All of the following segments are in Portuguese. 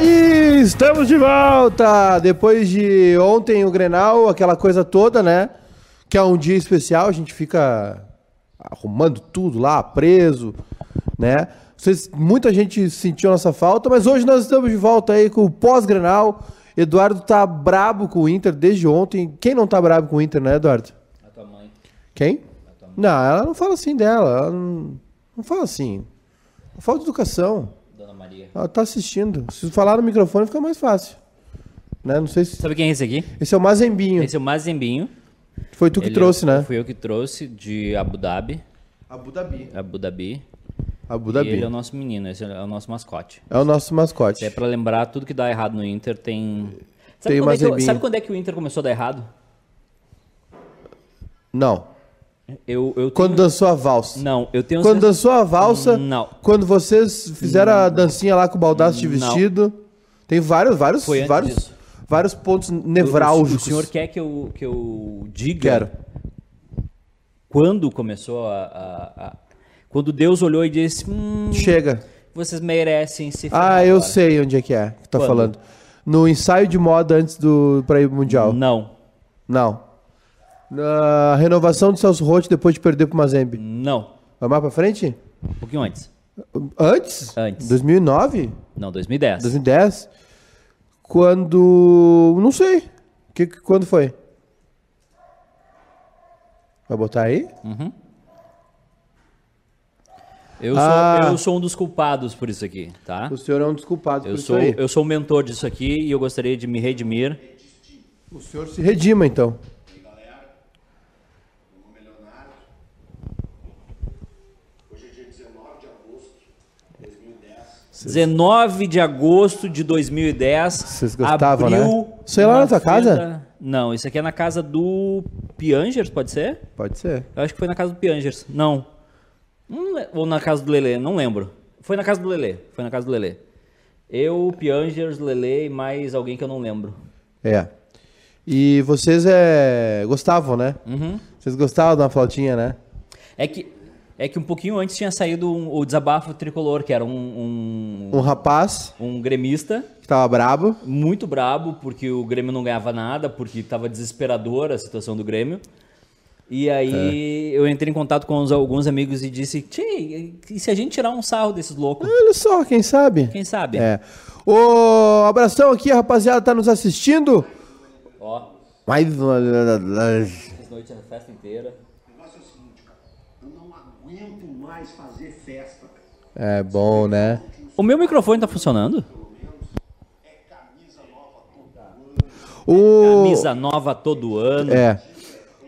Aí, estamos de volta! Depois de ontem o Grenal, aquela coisa toda, né? Que é um dia especial, a gente fica arrumando tudo lá, preso, né? Vocês, muita gente sentiu nossa falta, mas hoje nós estamos de volta aí com o pós-Grenal. Eduardo tá brabo com o Inter desde ontem. Quem não tá brabo com o Inter, né, Eduardo? A tua mãe. Quem? Não, ela não fala assim dela. Ela não, não fala assim. Falta de educação. Maria. Ela tá assistindo. Se falar no microfone fica mais fácil. Né? Não sei se. Sabe quem é esse aqui? Esse é o Mazembinho. Esse é o Mazembinho. Foi tu que Ele- trouxe, né? Fui eu que trouxe de Abu Dhabi. Abu Dhabi. Abu Dhabi. Abu E Dhabi. ele é o nosso menino, esse é o nosso mascote. É o nosso mascote. É pra lembrar tudo que dá errado no Inter, tem... Sabe, Tem quando, é que, Mazembinho. sabe quando é que o Inter começou a dar errado? Não. Eu, eu Quando tenho... dançou a valsa. Não, eu tenho... Quando sensa- dançou a valsa. Não. Quando vocês fizeram a dancinha lá com o baldaço de Não. vestido. Tem vários, vários, vários, disso. vários pontos O- nevrálgicos. O, senhor quer que eu, que eu diga Quero. quando começou a, a- a- Quando Deus olhou e disse... Hum, Chega. vocês merecem se Ah, eu agora." sei onde é que é que tá Quando? falando. No ensaio de moda antes do para ir mundial. Não, Não. Na renovação do Celso Roth depois de perder pro Mazembe. não. Vai mais pra frente? Um pouquinho antes. Antes? Antes. 2009? Não, 2010. 2010? Quando. Não sei. Que, quando foi? Vai botar aí? Eu sou, Ah. eu sou um dos culpados por isso aqui, tá? O senhor é um dos culpados Eu por sou, isso aí. eu sou o mentor disso aqui e eu gostaria de me redimir. O senhor se redima, então. Hoje é dia 19 de agosto de 2010. 19 de agosto de 2010. Vocês gostavam, abriu né? Isso lá na tua casa? Não, isso aqui é na casa do Piangers, pode ser? Pode ser. Eu acho que foi na casa do Piangers. Não. Ou na casa do Lelê, não lembro. Foi na casa do Lelê. Foi na casa do Lelê. Eu, Piangers, Lelê e mais alguém que eu não lembro. É. E vocês é... gostavam, né? Uhum. Vocês gostavam da flautinha, né? É que, é que um pouquinho antes tinha saído um- o desabafo tricolor, que era um, um, Um rapaz um gremista que tava brabo. muito brabo, porque o Grêmio não ganhava nada, porque estava desesperadora a situação do Grêmio. E aí eu entrei em contato com os- alguns amigos e disse, Tchê, e se a gente tirar um sarro desses loucos? Olha só, quem sabe? Quem sabe? É. Ô, abração aqui, a rapaziada tá nos assistindo. Ó, Mais uma... essas noites a festa inteira. O negócio é o seguinte, cara. Eu não aguento mais fazer festa. É bom, né? O meu microfone tá funcionando? É camisa nova todo ano. O... Camisa nova todo ano. É.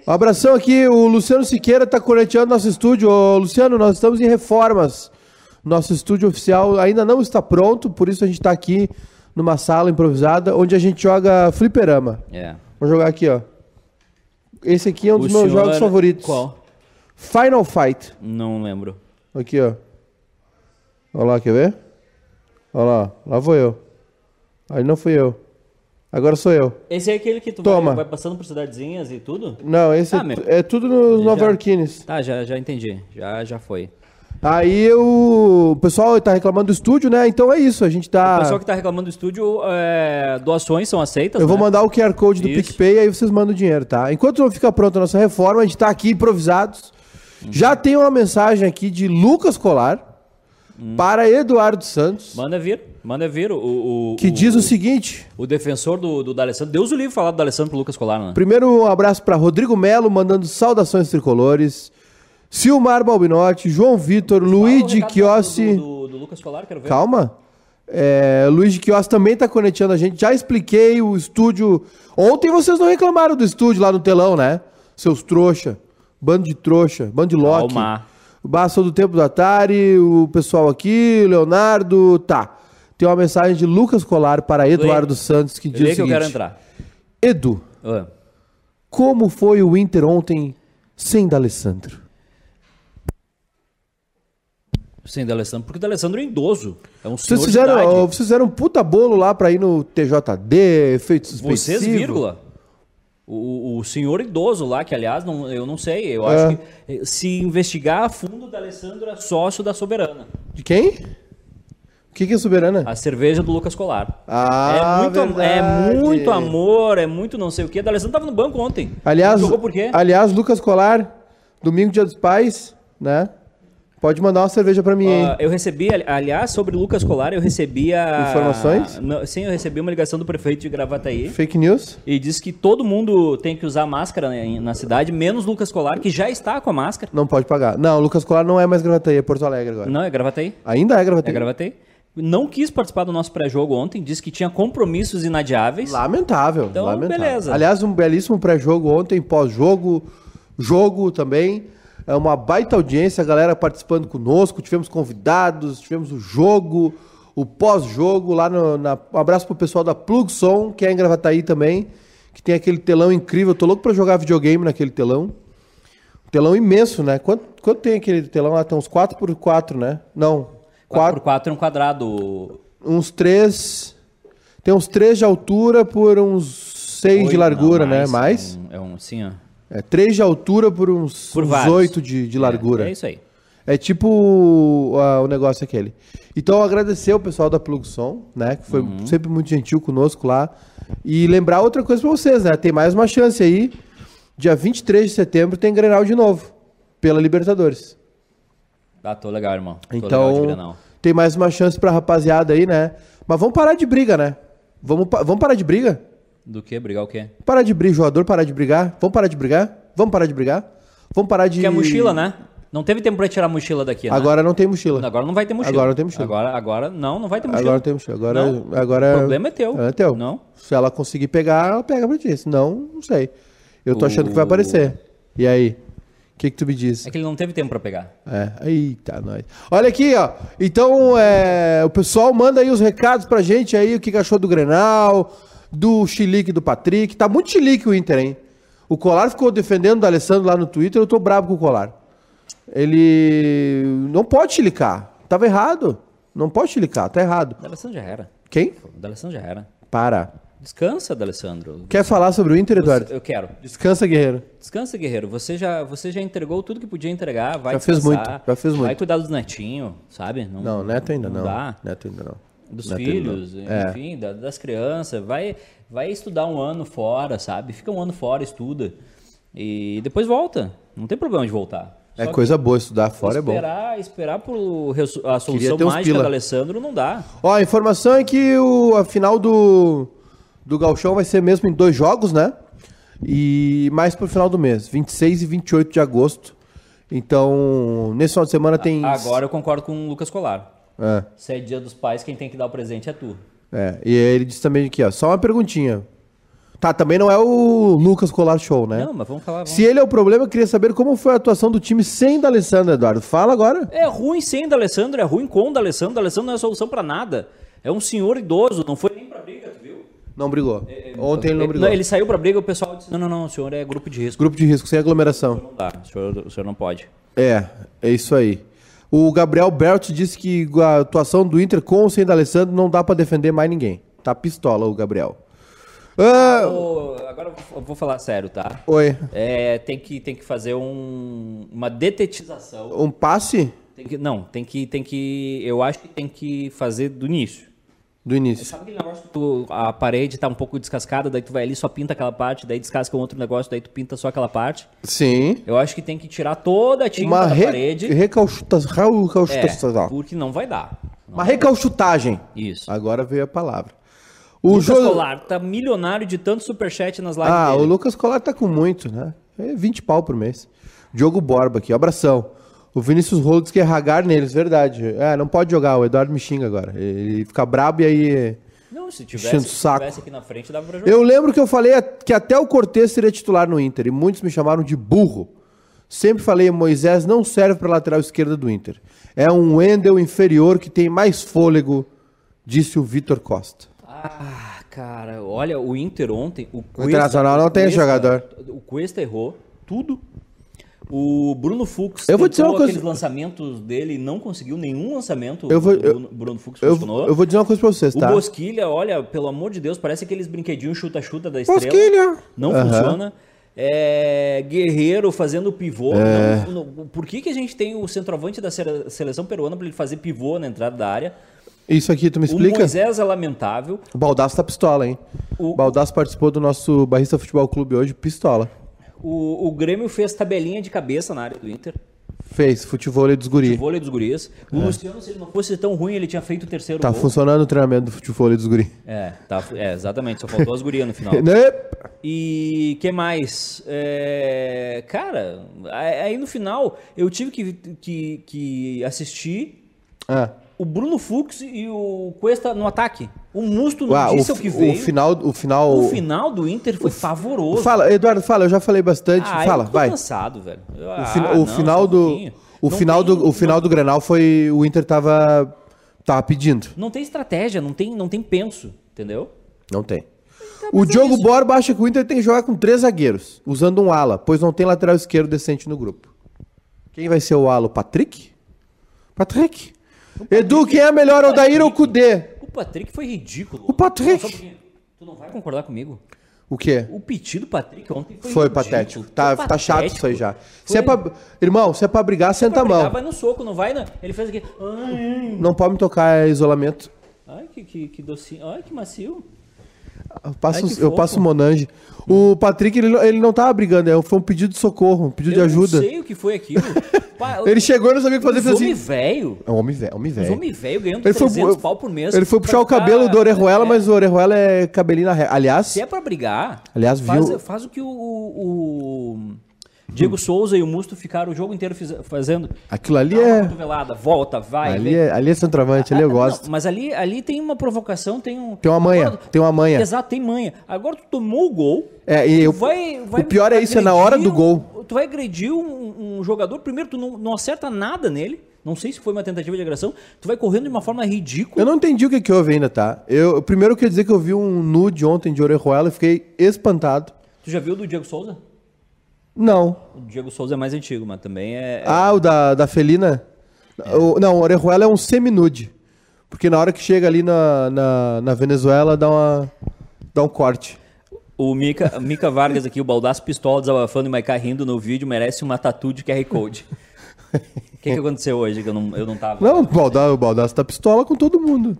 Um abração aqui, o Luciano Siqueira tá coleteando nosso estúdio. Ô, Luciano, nós estamos em reformas. Nosso estúdio oficial ainda não está pronto, por isso a gente tá aqui numa sala improvisada onde a gente joga fliperama. É. Vou jogar aqui, ó. Esse aqui é um O dos meus jogos favoritos. Qual? Final Fight. Não lembro. Aqui, ó. Olha lá, quer ver? Olha lá, lá vou eu. Aí não fui eu. Agora sou eu. Esse é aquele que tu Toma. vai, vai passando por cidadezinhas e tudo? Não, esse Ah, é, meu. é tudo nos. Nova Yorkines. Tá, já, já entendi. Já, já foi. Aí eu, o pessoal tá reclamando do estúdio, né? Então é isso, a gente O tá. pessoal que tá reclamando do estúdio, é, doações são aceitas, Eu vou né? mandar o QR Code do Isso. PicPay aí vocês mandam o dinheiro, tá? Enquanto não fica pronta a nossa reforma, a gente tá aqui improvisados. Já tem uma mensagem aqui de Lucas Colar para Eduardo Santos, Manda vir, manda vir. O, o, que o, diz o seguinte: o defensor do, do D'Alessandro. Deus o livre falar do D'Alessandro pro Lucas Colar, né? primeiro um abraço para Rodrigo Melo, mandando saudações tricolores. Silmar Balbinotti, João Vitor, Luiz de Chiossi. Do, do, do Lucas Colar, quero ver. Calma. É, Luiz de Quios também tá conectando a gente. Já expliquei o estúdio. Ontem vocês não reclamaram do estúdio lá no telão, né? Seus trouxa. Bando de trouxa. Bando de Loki. Calma. Basta do Tempo do Atari, o pessoal aqui, o Leonardo. Tá. Tem uma mensagem de Lucas Colar para Eduardo Santos que diz Lê o que eu seguinte. quero entrar. Edu, Ah. como foi o Inter ontem sem D'Alessandro? Sim, D'Alessandro. Porque D'Alessandro é idoso. É um senhor Vocês de fizeram, vocês fizeram um puta bolo lá pra ir no TJD, efeito suspensivo. Vocês, vírgula. O, o senhor idoso lá, que aliás, não, eu não sei, eu É. acho que eh, se investigar a fundo, o D'Alessandro é sócio da Soberana. De quem? O que, que é soberana? A cerveja do Lucas Colar. Ah, é, muito, é muito amor, é muito não sei o quê. A D'Alessandro tava no banco ontem. Aliás, por quê? aliás, Lucas Colar, domingo, dia dos pais, né? Pode mandar uma cerveja pra mim, hein? Ah, eu recebi, ali- aliás, sobre Lucas Colar, eu recebi a... Informações? Não, sim, eu recebi uma ligação do prefeito de Gravataí. Fake news? E disse que todo mundo tem que usar máscara né, na cidade, menos Lucas Colar, que já está com a máscara. Não pode pagar. Não, Lucas Colar não é mais Gravataí, é Porto Alegre agora. Não, é Gravataí. Ainda é Gravataí. É Gravataí. Não quis participar do nosso pré-jogo ontem, disse que tinha compromissos inadiáveis. Lamentável, Então, lamentável. beleza. Aliás, um belíssimo pré-jogo ontem, pós-jogo, jogo também. É uma baita audiência, a galera participando conosco. Tivemos convidados, tivemos o jogo, o pós-jogo lá no. Na, um abraço pro pessoal da Plugson, que é em Gravataí também, que tem aquele telão incrível. Tô louco pra jogar videogame naquele telão. Um telão imenso, né? Quanto, quanto tem aquele telão lá? Tem uns 4x4, né? Não. 4, 4x4 é um quadrado. uns 3. Tem uns 3 de altura por uns 6 de largura, não, né? Mais. É um, é um sim, ó. É 3 de altura por uns, Por uns vários. 8 de, de largura. É, é É, isso aí. tipo ah, o negócio aquele. Então, agradecer o pessoal da Plugson, né? Que foi Uhum. sempre muito gentil conosco lá. E lembrar outra coisa pra vocês, né? Tem mais uma chance aí. Dia 23 de setembro tem Grenal de novo. Pela Libertadores. Ah, tô legal, irmão. Tô legal de Então, Grenal. tem mais uma chance pra rapaziada aí, né? Mas vamos parar de briga, né? Vamos, vamos parar de briga? Do que? Brigar o quê? Parar de briga, jogador parar de brigar. Vamos parar de brigar? Vamos parar de brigar? Vamos parar de. Que é a mochila, né? Não teve tempo pra tirar a mochila daqui, né? Agora não tem mochila. Agora não vai ter mochila. Agora não tem mochila. Agora, agora não, não vai ter mochila. Agora não tem mochila. Agora, Não. agora O problema é teu. É teu. Não. Se ela conseguir pegar, ela pega pra ti. Senão, não sei. Eu tô achando que vai aparecer. E aí? O que, que tu me diz? É que ele não teve tempo pra pegar. É, eita, nós. Olha aqui, ó. Então, é, o pessoal manda aí os recados pra gente aí, o que, que achou do Grenal, do chilique do Patrick. Tá muito chilique o Inter, hein? O Colar ficou defendendo o Alessandro lá no Twitter, eu tô bravo com o Colar. Ele não pode chilicar. Tava errado. Não pode chilicar, tá errado. O D'Alessandro já era. Quem? O D'Alessandro já era. Para. Descansa, D'Alessandro. Quer falar sobre o Inter, Eduardo? Você- Eu quero. Descansa, guerreiro. Descansa, guerreiro. Você já, você já entregou tudo que podia entregar. Vai Já fez descansar. muito, já fez muito. Vai cuidar dos netinhos, sabe? Não, Neto ainda não. dá. Neto ainda não. Dos ainda filhos. É. enfim, da- das crianças. Vai, vai estudar um ano fora, sabe? Fica um ano fora, estuda. E depois volta. Não tem problema de voltar. É Só coisa boa, estudar fora é bom. esperar, esperar por a solução mágica do Alessandro não dá. Ó, a informação é que o, a final do, do Galchão vai ser mesmo em dois jogos, né? E mais pro final do mês, 26 e 28 de agosto. Então, nesse final de semana tem. Agora eu concordo com o Lucas Colar. É, Se é dia dos pais, quem tem que dar o presente é tu. é. E ele disse também aqui, ó. Só uma perguntinha. Tá, também não é o Lucas Colar Show, né? Não, mas vamos falar. Vamos. Se ele é o problema, eu queria saber como foi a atuação do time sem D'Alessandro, Eduardo. Fala agora. É ruim sem D'Alessandro, é ruim com D'Alessandro. D'Alessandro não é solução pra nada. É um senhor idoso, não foi nem pra briga, tu viu? Não brigou. Ontem ele não Ele, brigou. ele saiu pra briga, o pessoal disse: não, não, não, o senhor é grupo de risco. Grupo de risco, sem aglomeração. Não dá, o senhor, o senhor não pode. É, é isso aí. O Gabriel Bert disse que a atuação do Inter com ou sem D'Alessandro não dá pra defender mais ninguém. Tá pistola o Gabriel. Ah, agora eu vou falar sério, tá? oi. É, tem, que, tem que fazer um, uma detetização. Um passe Tem que, não, tem que, tem que. Eu acho que tem que fazer do início. Do início. Sabe aquele negócio que tu, a parede tá um pouco descascada, daí tu vai ali só pinta aquela parte, daí descasca um outro negócio, daí tu pinta só aquela parte? Sim. Eu acho que tem que tirar toda a tinta Uma da re... parede. recauchuta... recauchuta- É, porque não vai dar. Uma recauchutagem. Isso. Agora veio a palavra. O Lucas Jo- Colar tá milionário de tanto superchat nas lives Ah, o dele. Lucas Colar tá com muito, né? É 20 pau por mês. Diogo Borba aqui, abração. O Vinícius Rolo diz que é ragar neles, verdade. É, não pode jogar, o Eduardo me xinga agora. Ele fica brabo e aí. Não, se tivesse, o se tivesse aqui na frente, dava pra jogar. Eu lembro que eu falei que até o Cortez seria titular no Inter e muitos me chamaram de burro. Sempre falei, Moisés não serve para lateral esquerda do Inter. É um Wendel inferior que tem mais fôlego, disse o Vitor Costa. Ah, cara, olha, o Inter ontem. O, Cuesta, Internacional não tem esse jogador. O Cuesta errou tudo. O Bruno Fux Eu vou dizer uma coisa- aqueles lançamentos dele não conseguiu nenhum lançamento. Eu vou- o Bruno, Fux Eu, funcionou. eu vou dizer uma coisa pra vocês, O tá? Bosquilha, olha, pelo amor de Deus, parece aqueles brinquedinhos chuta-chuta da estrela. Bosquilha! Não Aham. funciona. É, Guerreiro fazendo pivô. É. Não- não- por que, que a gente tem o centroavante da sele- seleção peruana para ele fazer pivô na entrada da área? Isso aqui, tu me O explica? Moisés é lamentável. O Baldaço tá pistola, hein? O- O Baldaço participou do nosso Barrista Futebol Clube hoje, pistola. O, o Grêmio fez tabelinha de cabeça na área do Inter. Fez, futebol dos guri. Vôlei dos gurias. O Luciano, se ele não fosse tão ruim, ele tinha feito o terceiro Tá gol. funcionando o treinamento do futebol dos guri. É, tá, é, exatamente. Só faltou as gurias no final. E que mais? É, cara, aí no final eu tive que, que, que assistir Ah. O Bruno Fux e o Cuesta no ataque. O Musto não o, disse o fi- que o veio. final, o final. O final do Inter foi pavoroso. Fala, Eduardo, fala, eu já falei bastante. Ah, fala, eu tô vai. cansado, velho. Eu- O, ah, fina- o não, final um do o Não final tem- do o final do Grenal foi o Inter tava tava pedindo. Não tem estratégia, não tem, não tem penso, entendeu? Não tem. Tá, O é Diogo isso. Borba acha que o Inter tem que jogar com três zagueiros, usando um ala, pois não tem lateral esquerdo decente no grupo. Quem vai ser o ala? O Patrick? Patrick. Edu, quem é melhor, o Daíra ou o Kudê? O Patrick foi ridículo. O Patrick. Não. Tu não vai concordar comigo? O quê? O pedido do Patrick ontem foi Foi patético. Foi Tá, tá chato isso aí já. Foi- é pra, irmão, se é pra brigar, senta a Pra brigar, mão. vai no soco, não vai na... Ele fez aqui... Ai, Não pode me tocar é isolamento. ai que, que, que docinho. Ai, que macio. Eu passo, Ai, eu fofo. passo Monange. O Patrick, ele, não- ele não tava brigando, é- foi um pedido de socorro, um pedido Eu de ajuda. não sei o que foi aquilo. Eu- Ele chegou e não sabia o que fazer, Os fez homem assim. velho. É um homem velho, homem velho. homem velho ganhando Ele foi, 300 pau por mês. ele foi puxar o cabelo do Orejuela, é, mas o Orejuela é cabelinho na ré. Aliás, Se é pra brigar, Aliás, faz, viu- faz o que o, o- o Diego Souza e o Musto ficaram o jogo inteiro fiz- fazendo. aquilo ali é. cotovelada, volta, vai, Ali vem. é, ali é centroavante, ali eu Ah, gosto. não, mas ali, ali tem uma provocação, tem um. Tem uma manha, Agora- tem uma manha. Exato, tem manha. Agora tu tomou o gol. É, e eu, vai, vai o pior é isso, é na hora do gol. Tu vai agredir um, um jogador. Primeiro, tu não, não acerta nada nele. Não sei se foi uma tentativa de agressão. Tu vai correndo de uma forma ridícula. eu não entendi o que, que houve ainda, tá? Eu, primeiro eu queria dizer que eu vi um nude ontem de Orejuela e fiquei espantado. Tu já viu o do Diego Souza? Não. O Diego Souza é mais antigo, mas também é. é- Ah, o da, da Felina? O- não, o Orejuela é um semi-nude. Porque na hora que chega ali na, na, na Venezuela, dá, uma, dá um corte. O Mika, Mika Vargas aqui, o Baldaço Pistola desabafando e Maiká rindo no vídeo, merece uma tatu de QR Code. O que, que aconteceu hoje que eu não, eu não tava? Não, o Baldaço, o Baldaço tá pistola com todo mundo.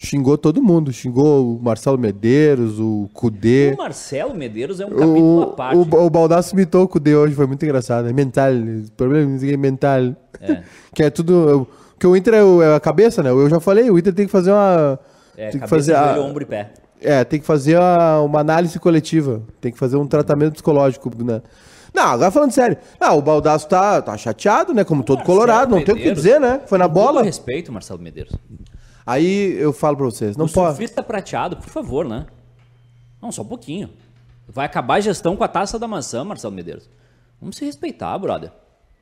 Xingou todo mundo. Xingou o Marcelo Medeiros, o Cudê. O Marcelo Medeiros é um capítulo à O, parte. o, o Baldaço imitou o Cudê hoje, foi muito engraçado. É mental, problema é mental. É. Que é tudo. Que o Inter é, é a cabeça, né? Eu já falei, o Inter tem que fazer uma. É, tem que fazer a- joelho, ombro e pé. É, tem que fazer a- uma análise coletiva. Tem que fazer um tratamento psicológico, né? Não, agora falando sério. Não, o Baldaço tá, tá chateado, né? Como todo Marcelo colorado, não tem o que dizer, né? Foi na Com bola. respeito, Marcelo Medeiros. Aí eu falo pra vocês, não o pode. surfista prateado, por favor, né? Não, só um pouquinho. Vai acabar a gestão com a taça da maçã, Marcelo Medeiros. Vamos se respeitar, brother.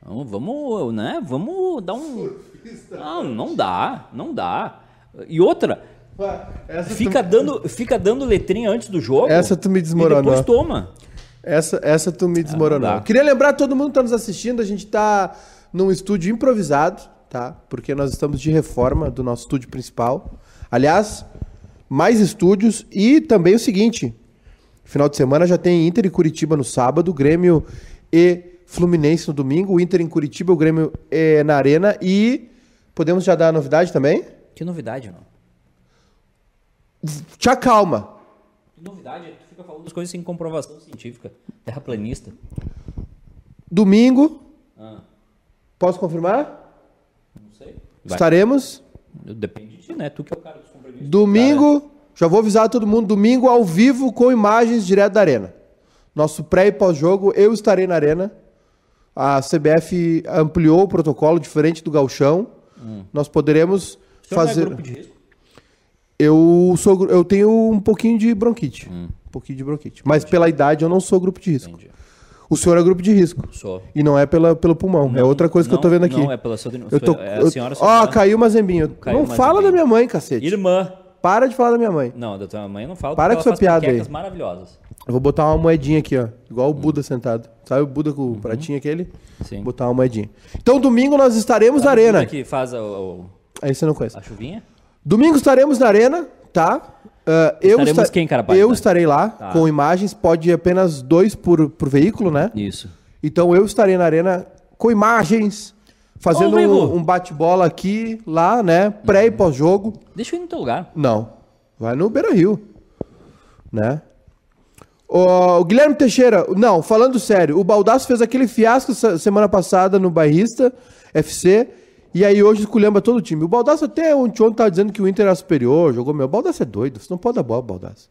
Vamos, vamos, né? Vamos dar um. Não, não dá, não dá. E outra, Essa fica dando, fica dando letrinha antes do jogo. Essa tu me desmoronou. E depois toma. Essa, essa tu me desmoronou. Ah, não dá. Queria lembrar todo mundo que tá nos assistindo, a gente tá num estúdio improvisado, tá? Porque nós estamos de reforma do nosso estúdio principal. Aliás, mais estúdios e também o seguinte, final de semana já tem Inter e Curitiba no sábado, Grêmio e Fluminense no domingo, o Inter em Curitiba, o Grêmio é na Arena e podemos já dar a novidade também? Que novidade, não. Te acalma. Que novidade, tu fica falando das coisas sem comprovação científica. Terraplanista. Domingo, Ah, posso confirmar? Vai. Estaremos Depende de ti, né? Tu que é o cara dos compromissos. Domingo, já vou avisar todo mundo, domingo ao vivo com imagens direto da arena. Nosso pré e pós-jogo, eu estarei na arena. A CBF ampliou o protocolo diferente do Galchão. Nós poderemos O é fazer. grupo de risco? eu sou eu tenho um pouquinho de bronquite. Um pouquinho de bronquite. Mas pela idade eu não sou grupo de risco. Entendi. O senhor é grupo de risco. Sou. E não é pela, pelo pulmão. é outra coisa que eu tô vendo aqui. Não, é pela sua eu tô, é a senhora Ó, sua caiu uma zembinha. Caiu não uma fala zembinha. da minha mãe, cacete. Irmã. Para de falar da minha mãe. Não, da tua mãe não falo. Para com faz piada aí. maravilhosas. Eu vou botar uma moedinha aqui, ó. Igual o Buda sentado. Sabe o Buda com o pratinho aquele? Uhum. Sim. Botar uma moedinha. Então, domingo nós estaremos na arena. que faz o- o- Aí você não conhece. a chuvinha? Domingo estaremos na arena, tá? Ah, eu esta- quem, Carapaz, Eu estarei lá Tá. com imagens. Pode ir apenas dois por, por veículo, né? Isso. Então eu estarei na arena com imagens fazendo vivo. um, um bate-bola aqui, lá, né? Pré e pós-jogo. Deixa eu ir no teu lugar. Não. Vai no Beira Rio. Né? O, Guilherme Teixeira, não, falando sério, o Baldaço fez aquele fiasco se- semana passada no Bairrista FC. E aí hoje esculhamba todo o time. O Baldaço até ontem ontem tava dizendo que o Inter era superior, jogou meu. O Baldaço é doido, você não pode dar bola, pro Baldaço.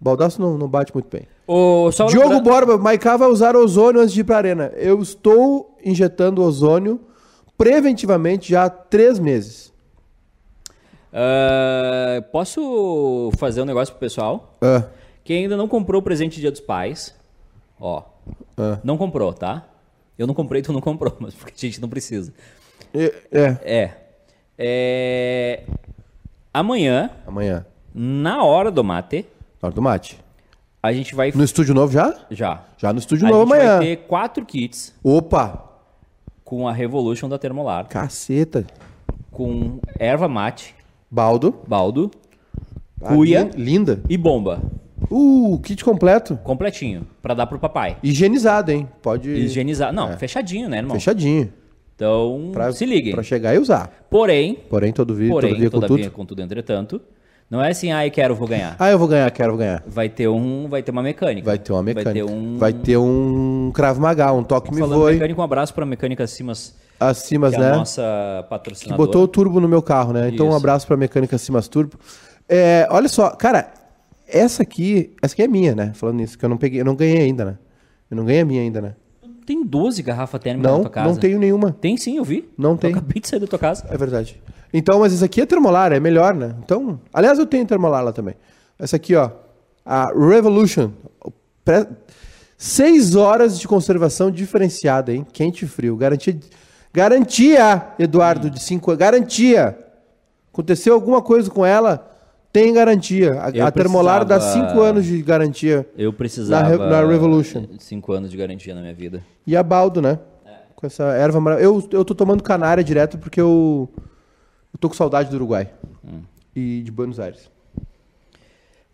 O Baldaço não, não bate muito bem. O, Diogo lembra- Borba, Maiká vai usar ozônio antes de ir pra arena. Eu estou injetando ozônio preventivamente já há três meses. Ah, posso fazer um negócio pro pessoal? Ah, Quem ainda não comprou o presente de Dia dos Pais, ó, ah. não comprou, tá? Eu não comprei, tu não comprou, mas porque a gente não precisa. É, é. É. É, Amanhã, Amanhã. na hora do mate, Na hora do mate. a gente vai. No estúdio novo já? Já. Já no estúdio a novo gente amanhã. vai ter quatro kits Opa! com a Revolution da Termolar, Caceta. com erva mate, Baldo. baldo, Ah, cuia lin- Linda. e bomba. Uh, kit completo. Completinho, pra dar pro papai. Higienizado, hein? Pode. Higienizar. Não, fechadinho, né, irmão? Fechadinho. Então, Pra, se liguem. Pra chegar e usar. Porém, Porém, todo vídeo, porém, todo dia com tudo. com tudo entretanto, não é assim, ai, quero, vou ganhar. Ah, eu vou ganhar, quero ganhar. Vai ter um, vai ter uma mecânica. Vai ter uma mecânica. Vai ter um Vai ter um Krav Maga, um toque me voe. mecânica, um abraço pra Mecânica Simas, Acima, que é né? a nossa Que patrocinadora. botou o turbo no meu carro, né? Então um Isso. abraço pra mecânica Simas Turbo. É, olha só, cara, essa aqui, essa aqui é minha, né? Falando nisso, que eu não peguei, eu não ganhei ainda, né? Eu não ganhei a minha ainda, né? Tem 12 garrafas térmicas na Não, tua casa. não tenho nenhuma. Tem sim, eu vi. Não Eu tem. acabei de sair da tua casa. É verdade. Então, mas essa aqui é termolar, é melhor, né? Então, aliás, eu tenho termolar lá também. Essa aqui, ó, a Revolution. Pre- Seis horas de conservação diferenciada, hein? Quente e frio. Garantia, garantia Eduardo, de cinco. Garantia. Aconteceu alguma coisa com ela, tem garantia. A, Eu a termolar dá precisava- cinco anos de garantia. Eu precisava... Na na Revolution. 5 anos de garantia na minha vida. E a baldo, né? Com essa erva maravilhosa. Eu, eu tô tomando canária direto porque eu, eu tô com saudade do Uruguai. E de Buenos Aires.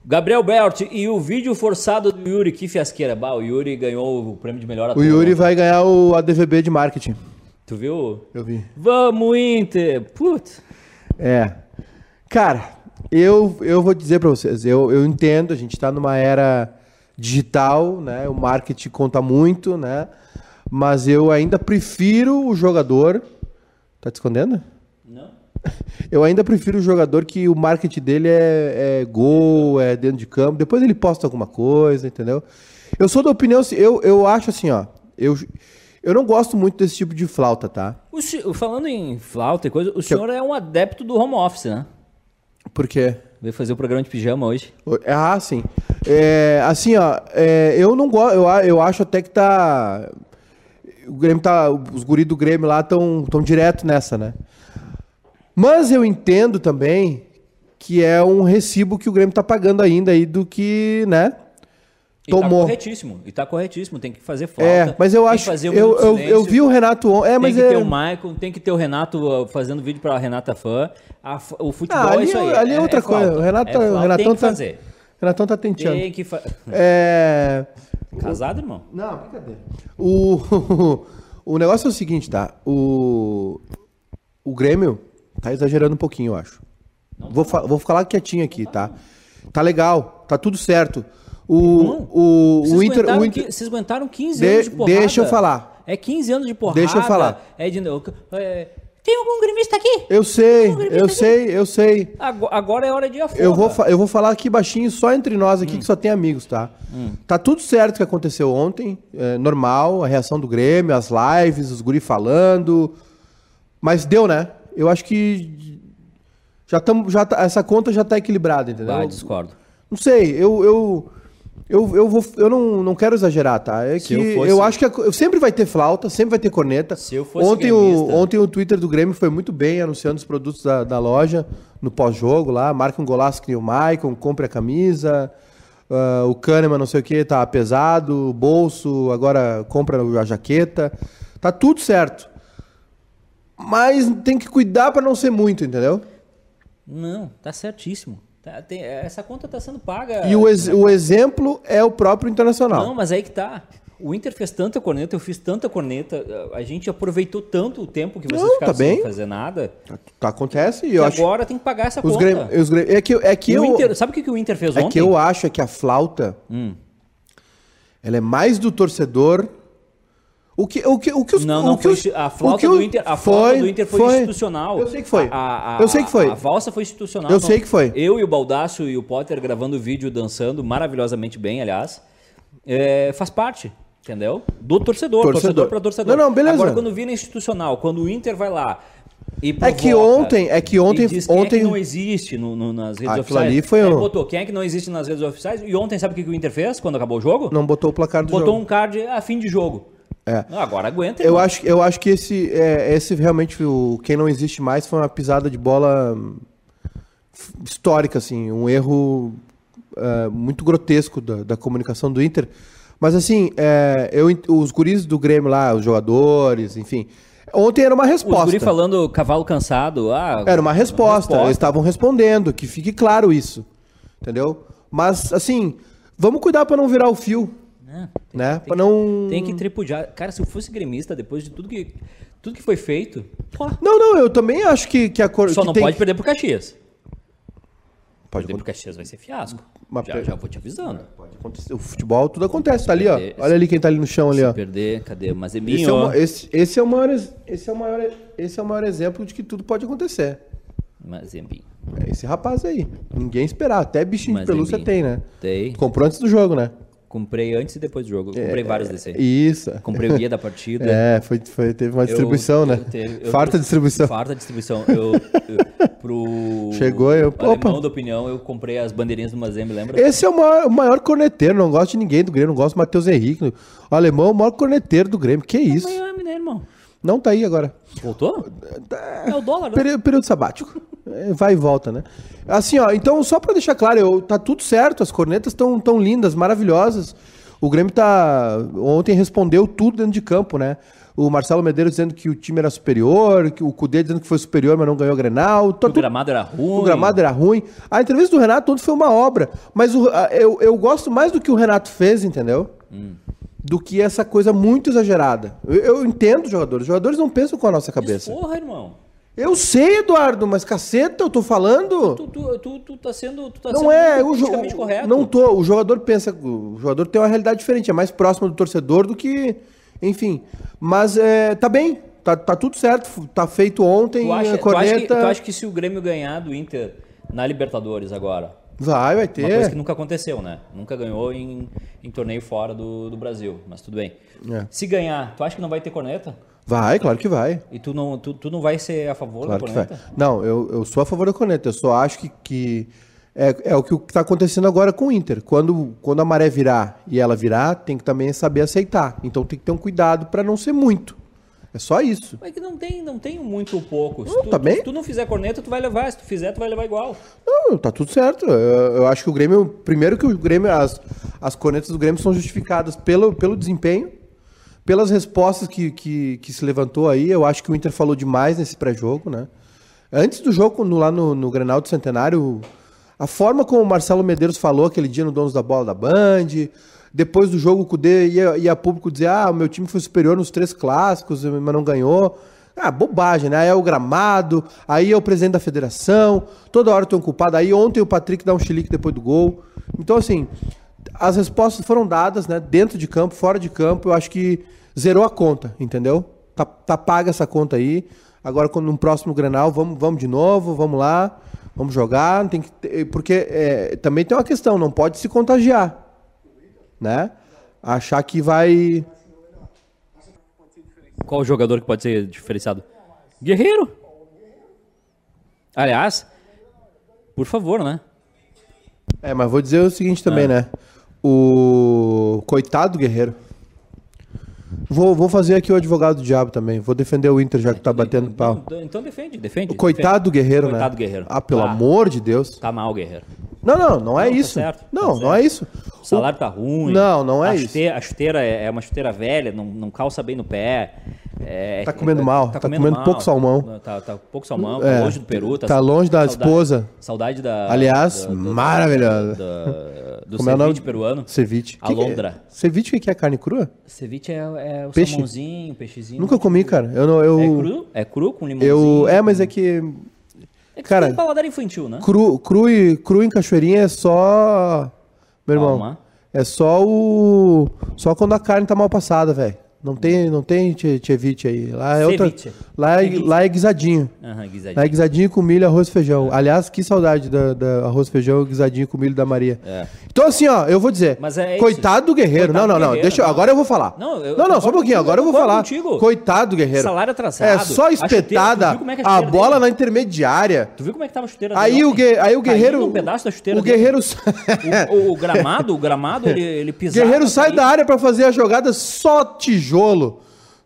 Gabriel Belt e o vídeo forçado do Yuri, que fiasqueira. Bah, o Yuri ganhou o prêmio de melhor O ator. Yuri ontem. vai ganhar o ADVB de marketing. Tu viu? Eu vi. Vamos, Inter! Putz. É. Cara, eu, eu vou dizer pra vocês, eu, eu entendo, a gente tá numa era digital, né? O marketing conta muito, né? Mas eu ainda prefiro o jogador. Tá te escondendo? Não? Eu ainda prefiro o jogador que o marketing dele é, é gol, é dentro de campo. Depois ele posta alguma coisa, entendeu? Eu sou da opinião, assim, eu, eu acho assim, ó. Eu, eu não gosto muito desse tipo de flauta, tá? O falando em flauta e coisa, o senhor é um adepto do home office, né? Porque. Veio fazer o programa de pijama hoje. Ah, sim. É, assim, ó, é, eu não gosto. Eu, eu acho até que tá. O Grêmio tá. Os guris do Grêmio lá estão tão direto nessa, né? Mas eu entendo também que é um recibo que o Grêmio tá pagando ainda aí do que, né? E tá Tomou. corretíssimo. E tá corretíssimo. Tem que fazer flauta. É, mas eu tem que acho. fazer um eu, eu, eu vi o Renato ontem. É, Tem mas que é. ter o Michael, tem que ter o Renato uh, fazendo vídeo pra Renata Fã. A o futebol Ah, é ali, isso aí. ali é outra coisa. flauta. O Renato, É tá- o flauta, Renatão tem que tá. fazer. Renatão tá tenteando. Tem que fa... É. Casado, irmão? Não, brincadeira. O, o negócio é o seguinte, tá? O, o Grêmio tá exagerando um pouquinho, eu acho. Vou, fa- vou falar quietinho aqui, tá? Tá legal, tá tudo certo. O, o, Vocês, o Inter. aguentaram, O Inter vocês aguentaram 15 De- anos de porrada. deixa eu falar. É 15 anos de porrada. Deixa eu falar. É de... é, Tem algum gremista aqui? eu sei, eu sei, eu sei. Ago- Agora é hora de afoga. Eu vou, eu vou falar aqui baixinho, só entre nós aqui, que só tem amigos, tá? Tá tudo certo o que aconteceu ontem, é normal, a reação do Grêmio, as lives, os guri falando. Mas deu, né? Eu acho que já tamo, já tá- essa conta já tá equilibrada, entendeu? Ah, discordo. Não sei, eu eu eu, eu, vou, eu não, não quero exagerar, tá? É Se que eu eu, fosse- acho que a sempre vai ter flauta, sempre vai ter corneta. Se eu fosse ontem, o, ontem o Twitter do Grêmio foi muito bem anunciando os produtos da, da loja no pós-jogo lá. Marca um golaço que nem o Maicon, compre a camisa. ah, o Kahneman, não sei o que, tá pesado. o Bolso, agora compra a jaqueta. Tá tudo certo. Mas tem que cuidar para não ser muito, entendeu? Não, tá certíssimo. Tá- tem- essa conta tá sendo paga. E o, ex- o exemplo é o próprio Internacional. Não, mas aí que tá. O Inter fez tanta corneta, eu fiz tanta corneta, a gente aproveitou tanto o tempo que vocês Não, ficaram tá sem fazer nada, Tá, acontece e eu acho. agora tem que pagar essa Os conta. Grêmio, os Grêmio- é que, é que o eu. Inter, sabe o que, que o Inter fez É ontem? que eu acho é que a flauta Hum. ela é mais do torcedor. O que, o que, o que os, Não, não o que foi os- a o flauta do o- Inter, a flauta do Inter foi, institucional. Eu sei que foi. A, a- eu sei que foi. A, a valsa foi institucional. Eu sei que foi. Eu e o Baldaço e o Potter gravando vídeo dançando maravilhosamente bem, aliás, é, faz parte. Entendeu? Do torcedor, Torcedor. torcedor para torcedor. Não, não, beleza. Agora, quando vira institucional, quando o Inter vai lá É que ontem- é que ontem- diz quem é ontem- que não existe no- no- nas redes Aquilo oficiais. ali foi Aí um- botou quem é que não existe nas redes oficiais. E ontem, sabe o que que o Inter fez quando acabou o jogo? Não botou o placar do botou jogo. um card a fim de jogo. É. Não, agora aguenta. Eu acho, eu acho que esse, é, esse realmente, o quem não existe mais, foi uma pisada de bola hum, histórica, assim, um erro é, muito grotesco da, da comunicação do Inter. Mas assim, é, eu, os guris do Grêmio lá, os jogadores, enfim. Ontem era uma Os resposta. guri falando cavalo cansado. Ah, Era uma resposta, eles estavam respondendo, que fique claro isso. Entendeu? Mas, assim, vamos cuidar para não virar o fio, É, tem, né? tem não. tem que tripudiar. Cara, se eu fosse gremista, depois de tudo que, tudo que foi feito, pô, Não, não, eu também acho que, que a cor. só que não tem- pode perder pro Caxias. Pode Perder pro Caxias vai ser fiasco. Mas já, per- já vou te avisando. Pode acontecer. O futebol, tudo acontece. Tá ali, ó. Olha ali quem tá ali no chão ali, ó. Perder, cadê? Esse Mazembinho. é, o, esse, esse, é o maior, esse, é o maior, esse é o maior exemplo de que tudo pode acontecer. Mazembinho. É esse rapaz aí. Ninguém esperar. Até bichinho de pelúcia tem, né? Tem. Comprou antes do jogo, né? Comprei antes e depois do jogo. Comprei vários desse aí. Isso. Comprei o guia da partida. É, foi, foi, teve uma Eu- distribuição, né? eu teve- eu- Farta distribuição. Farta distribuição. Eu, eu- pro Chegou, eu- alemão opa. da opinião, eu comprei as bandeirinhas do Mazembe, lembra? Esse é o maior, o maior corneteiro. Não gosto de ninguém do Grêmio. Não gosto do Matheus Henrique. O alemão é o maior corneteiro do Grêmio. Que isso? Miami, né, irmão? Não tá aí agora. Voltou? É o dólar, né? Período, período sabático. É, Vai e volta, né? Assim, ó, então, só pra deixar claro, eu, tá tudo certo, as cornetas estão tão lindas, maravilhosas. O Grêmio tá. Ontem respondeu tudo dentro de campo, né? O Marcelo Medeiros dizendo que o time era superior, que o Cudê dizendo que foi superior, mas não ganhou a Grenal. Tá O tudo- gramado era ruim. o gramado era ruim. A entrevista do Renato ontem foi uma obra. Mas o- a- eu, eu gosto mais do que o Renato fez, entendeu? Do que essa coisa muito exagerada. Eu, eu entendo os jogadores. Os jogadores não pensam com a nossa cabeça. Porra, irmão. Eu sei, Eduardo, mas caceta, eu tô falando. Tu, tu, tu, tu tá sendo, tu tá Não sendo é, o correto. Não tô. O jogador pensa. O jogador tem uma realidade diferente, é mais próximo do torcedor do que. Enfim. Mas é, tá bem. Tá, tá tudo certo. Tá feito ontem. Tu acha, a tu, acha corneta. que, tu acha que se o Grêmio ganhar do Inter na Libertadores agora, Vai, vai uma coisa ter. que nunca aconteceu, né? Nunca ganhou em, em torneio fora do, do Brasil, mas tudo bem. É. Se ganhar, tu acha que não vai ter corneta? Vai, claro que vai. E tu não, tu, tu não vai ser a favor Claro da que vai. corneta? Não, eu, eu sou a favor da corneta. Eu só acho que, que é, é o que está acontecendo agora com o Inter. Quando, quando a maré virar e ela virar, tem que também saber aceitar. Então tem que ter um cuidado para não ser muito. É só isso. Mas que não tem, não tem muito ou pouco. Se Não, tu, tá tu- bem. se tu não fizer corneta, tu vai levar. Se tu fizer, tu vai levar igual. Não, tá tudo certo. Eu, eu acho que o Grêmio. Primeiro que o Grêmio, as, as cornetas do Grêmio são justificadas pelo, pelo desempenho, pelas respostas que, que, que se levantou aí. Eu acho que o Inter falou demais nesse pré-jogo, né? Antes do jogo, no- lá no, no Grenal do Centenário, a forma como o Marcelo Medeiros falou aquele dia no Donos da Bola da Band, depois do jogo o Cudê ia, ia público dizer, ah, o meu time foi superior nos três clássicos, mas não ganhou. Ah, bobagem, né? Aí é o gramado, aí é o presidente da federação, toda hora tem um culpado. Aí ontem o Patrick dá um chilique depois do gol. Então, assim, as respostas foram dadas, né? Dentro de campo, fora de campo, eu acho que zerou a conta, entendeu? Tá, tá paga essa conta aí. Agora, quando no próximo Grenal, vamos, vamos de novo, vamos lá, vamos jogar. Tem que porque é, também tem uma questão, não pode se contagiar, né? Achar que vai. Qual o jogador que pode ser diferenciado? Guerreiro. Aliás, por favor, né? É, mas vou dizer o seguinte também, Ah. né? O coitado do Guerreiro. Vou, vou fazer aqui o advogado do diabo também. Vou defender o Inter já que tá batendo pau. Então, então defende, defende. O coitado do Guerreiro, né? Coitado do Guerreiro. Ah, pelo Tá. amor de Deus. Tá mal, Guerreiro. Não, não, não é Não, tá isso. certo, não, tá não é isso. O salário tá ruim. Não, não é a isso. chuteira, A chuteira é é uma chuteira velha, não, não calça bem no pé. É, Tá comendo mal, tá comendo mal. pouco salmão. Tá, tá pouco salmão, tá É, longe do Peru. tá longe da saudade- esposa. Saudade da. Aliás, da- maravilhosa. da- do Como é o ceviche peruano. Ceviche. Que que é? Alondra. Ceviche o que é carne crua? Ceviche é, é o Peixe? salmãozinho, peixezinho. Nunca comi, cara. Eu não, eu, É cru? É cru com limãozinho? eu, é, mas é que É que cara, tem paladar infantil, né? cru, cru, e, cru em cachoeirinha é só, meu irmão, Calma. é só o, só quando a carne tá mal passada, velho. Não tem, não tem che- ceviche aí. Lá é outra, Ceviche. lá é, Ceviche. lá é guisadinho. Aham, guisadinho. Lá é guisadinho com milho, arroz e feijão. Aliás, que saudade da, da arroz e feijão guisadinho com milho da Maria. É. Então, assim, ó, eu vou dizer. É coitado do guerreiro. Coitado não, não, não. guerreiro, Deixa, não. agora eu vou falar. Não, eu não, não, só um pouquinho. Agora eu vou falar. contigo. Coitado do guerreiro. Salário atrasado. É só A espetada. como é a a bola dele? na intermediária. Tu viu como é que tava a chuteira Aí dele o, gue- aí o guerreiro. um pedaço da chuteira o guerreiro. O, o gramado, o gramado, ele, ele pisava. guerreiro sai da área pra fazer a jogada só tijolo.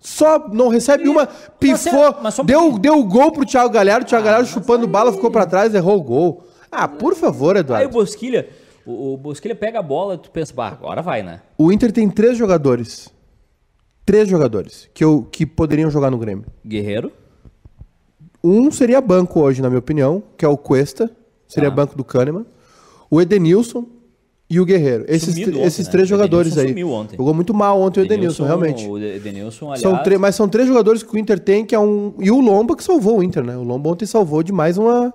Só não recebe uma, pifou, um deu, deu o gol pro Thiago Galhardo, o Thiago Ah, Galhardo chupando aí- bala, ficou pra trás, errou o gol. Ah, por favor, Aí o Eduardo. Bosquilha, o, o Bosquilha pega a bola e tu pensa, bah, agora vai, né? O Inter tem três jogadores. Três jogadores que, eu, que poderiam jogar no Grêmio. Guerreiro. Um seria banco hoje, na minha opinião, que é o Cuesta. Seria Tá. banco do Kahneman. O Edenilson e o Guerreiro. Esses, ontem, esses né? três O jogadores Edenilson aí. Jogou muito mal ontem o Edenilson, realmente. O Edenilson, aliás, São tre- mas são três jogadores que o Inter tem, que é um. E o Lomba que salvou o Inter, né? O Lomba ontem salvou de mais uma,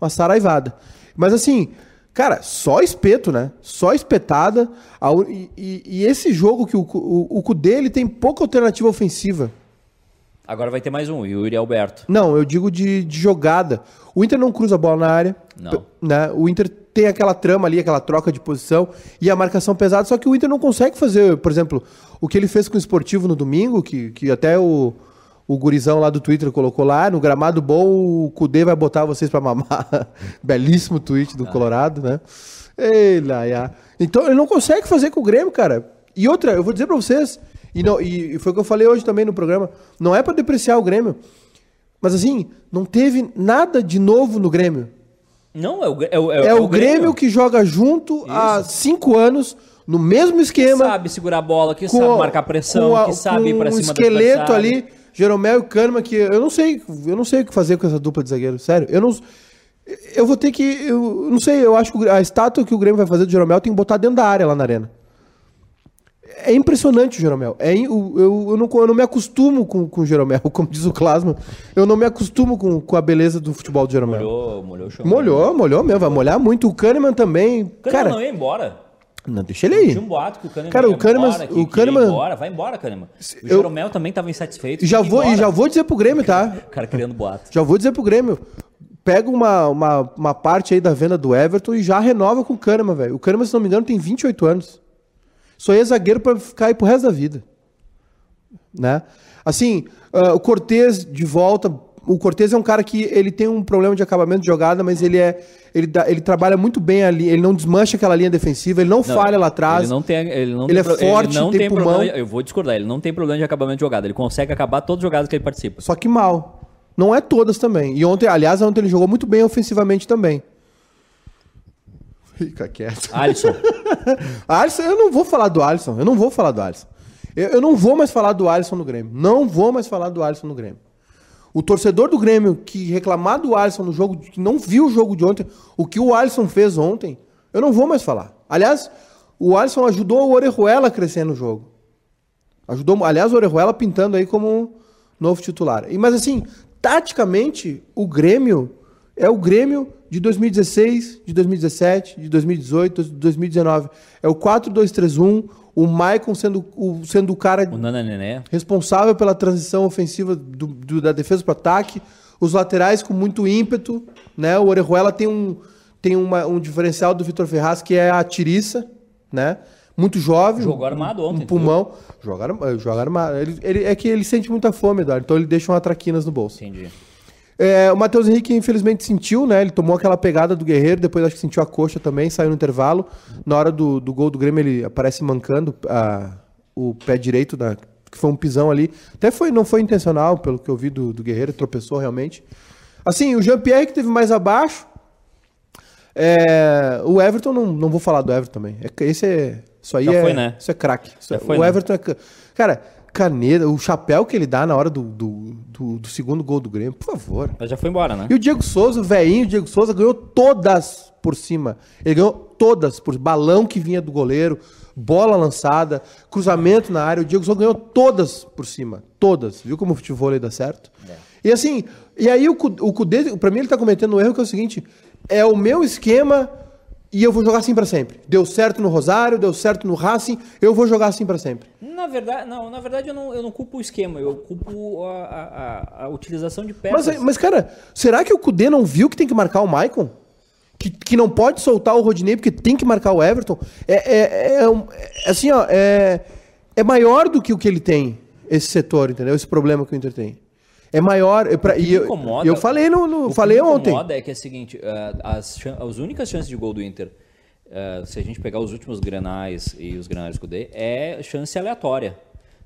uma saraivada. Mas assim, cara, só espeto, né? Só espetada. E, e- e esse jogo que o, o, o Cudê, ele tem pouca alternativa ofensiva. agora vai ter mais um, o Yuri Alberto. Não, eu digo de, de jogada. O Inter não cruza a bola na área. Não. Né? O Inter tem aquela trama ali, aquela troca de posição e a marcação pesada, só que o Inter não consegue fazer, por exemplo, o que ele fez com o esportivo no domingo, que, que até o, o gurizão lá do Twitter colocou lá, no gramado bom, o Cudê vai botar vocês pra mamar. Belíssimo tweet do Colorado, né? Ei, Laia. Então ele não consegue fazer com o Grêmio, cara. E outra, eu vou dizer pra vocês, e, não, e foi o que eu falei hoje também no programa, não é pra depreciar o Grêmio. Mas assim, não teve nada de novo no Grêmio. Não, é o, é o, É, o, Grêmio, que joga junto há cinco anos, no mesmo que esquema. sabe segurar a bola, que com sabe marcar pressão, a- que sabe ir pra um cima do esqueleto ali, Jeromel e Kahneman, que eu não sei, eu não sei o que fazer com essa dupla de zagueiro, sério. Eu não eu vou ter que, eu não sei, eu acho que a estátua que o Grêmio vai fazer do Jeromel tem que botar dentro da área lá na arena. É impressionante o Jeromel. É, eu, eu, não, eu não me acostumo com, com o Jeromel, como diz o Clasma. Eu não me acostumo com, com a beleza do futebol do Jeromel. Molhou, molhou o chão. Molhou, molhou mesmo, vai molhar muito. O Kahneman também. O Kahneman cara, não ia embora. não, deixa ele aí. Tinha um boato que o Kahneman Cara, o Kahneman- embora, o Kahneman- embora. Vai embora, Kahneman. O Eu- Jeromel também tava insatisfeito. Já, vou, e já vou dizer pro Grêmio, tá? O cara criando boato. Já vou dizer pro Grêmio. Pega uma, uma, uma parte aí da venda do Everton e já renova com o Kahneman, velho. O Kahneman, se não me engano, tem 28 anos. Só é zagueiro pra ficar aí pro resto da vida. Né? Assim, ah, o Cortez de volta. O Cortez é um cara que ele tem um problema de acabamento de jogada, mas ele é. Ele, dá- ele trabalha muito bem ali, ele não desmancha aquela linha defensiva, ele não, falha lá atrás. Ele não tem, ele não Ele tem é forte, ele não tem tem pulmão. problema. Eu vou discordar, ele não tem problema de acabamento de jogada. Ele consegue acabar todas as jogadas que ele participa. Só que mal. Não é todas também. E ontem, aliás, ontem ele jogou muito bem ofensivamente também. Fica quieto. Alisson, Alisson, eu não vou falar do Alisson. Eu não vou falar do Alisson. Eu, eu não vou mais falar do Alisson no Grêmio. Não vou mais falar do Alisson no Grêmio. O torcedor do Grêmio que reclamar do Alisson no jogo, que não viu o jogo de ontem, o que o Alisson fez ontem, eu não vou mais falar. Aliás, o Alisson ajudou o Orejuela a crescer no jogo. Ajudou, aliás, o Orejuela pintando aí como novo titular. E, mas assim, taticamente, o Grêmio é o Grêmio de 2016, de 2017, de 2018, de 2019. É o 4-2-3-1, o Maicon sendo o, sendo o cara o responsável pela transição ofensiva do- do- da defesa para ataque, os laterais com muito ímpeto, né? O Orejuela tem um tem uma- um diferencial do Vitor Ferraz que é a tiriça, né? Muito jovem. Jogou armado ontem, Um pulmão. Joga, arma- joga armado. Ele, ele- é que ele sente muita fome, Eduardo, então ele deixa uma traquinas no bolso. Entendi. É, o Matheus Henrique, infelizmente, sentiu, né? Ele tomou aquela pegada do Guerreiro, depois acho que sentiu a coxa também, saiu no intervalo. Na hora do, do gol do Grêmio, ele aparece mancando a- o pé direito, da, que foi um pisão ali. Até foi, não foi intencional, pelo que eu vi do, do Guerreiro, tropeçou realmente. Assim, o Jean-Pierre que teve mais abaixo. É, o Everton, não, não vou falar do Everton também. É, esse é. Isso aí Já é. né? Isso é craque. É- o né? Everton é. ca- Cara, caneta, o chapéu que ele dá na hora do, do, do- do segundo gol do Grêmio, por favor. Mas já foi embora, né? E o Diego Souza, o velhinho Diego Souza, ganhou todas por cima. Ele ganhou todas por balão que vinha do goleiro, bola lançada, cruzamento na área. O Diego Souza ganhou todas por cima. Todas. Viu como o futebol dá certo? E assim, e aí o, o Cudê, pra mim, ele tá cometendo um erro que é o seguinte: é o meu esquema e eu vou jogar assim pra sempre. Deu certo no Rosário, deu certo no Racing, eu vou jogar assim pra sempre. Na verdade, não, na verdade eu não, eu não culpo o esquema, eu culpo a, a, a- utilização de peças. Mas, mas, cara, será que o Cudê não viu que tem que marcar o Maicon? Que, que não pode soltar o Rodinei porque tem que marcar o Everton? É, é, é um- é assim, ó, é, é maior do que o que ele tem, esse setor, entendeu? Esse problema que o Inter tem. É maior. é pra- e me eu, incomoda- eu falei no, no- o que falei me ontem. incomoda é que é o seguinte, eh, as, as únicas chances de gol do Inter, eh, se a gente pegar os últimos grenais e os grenais que eu dei, é chance aleatória.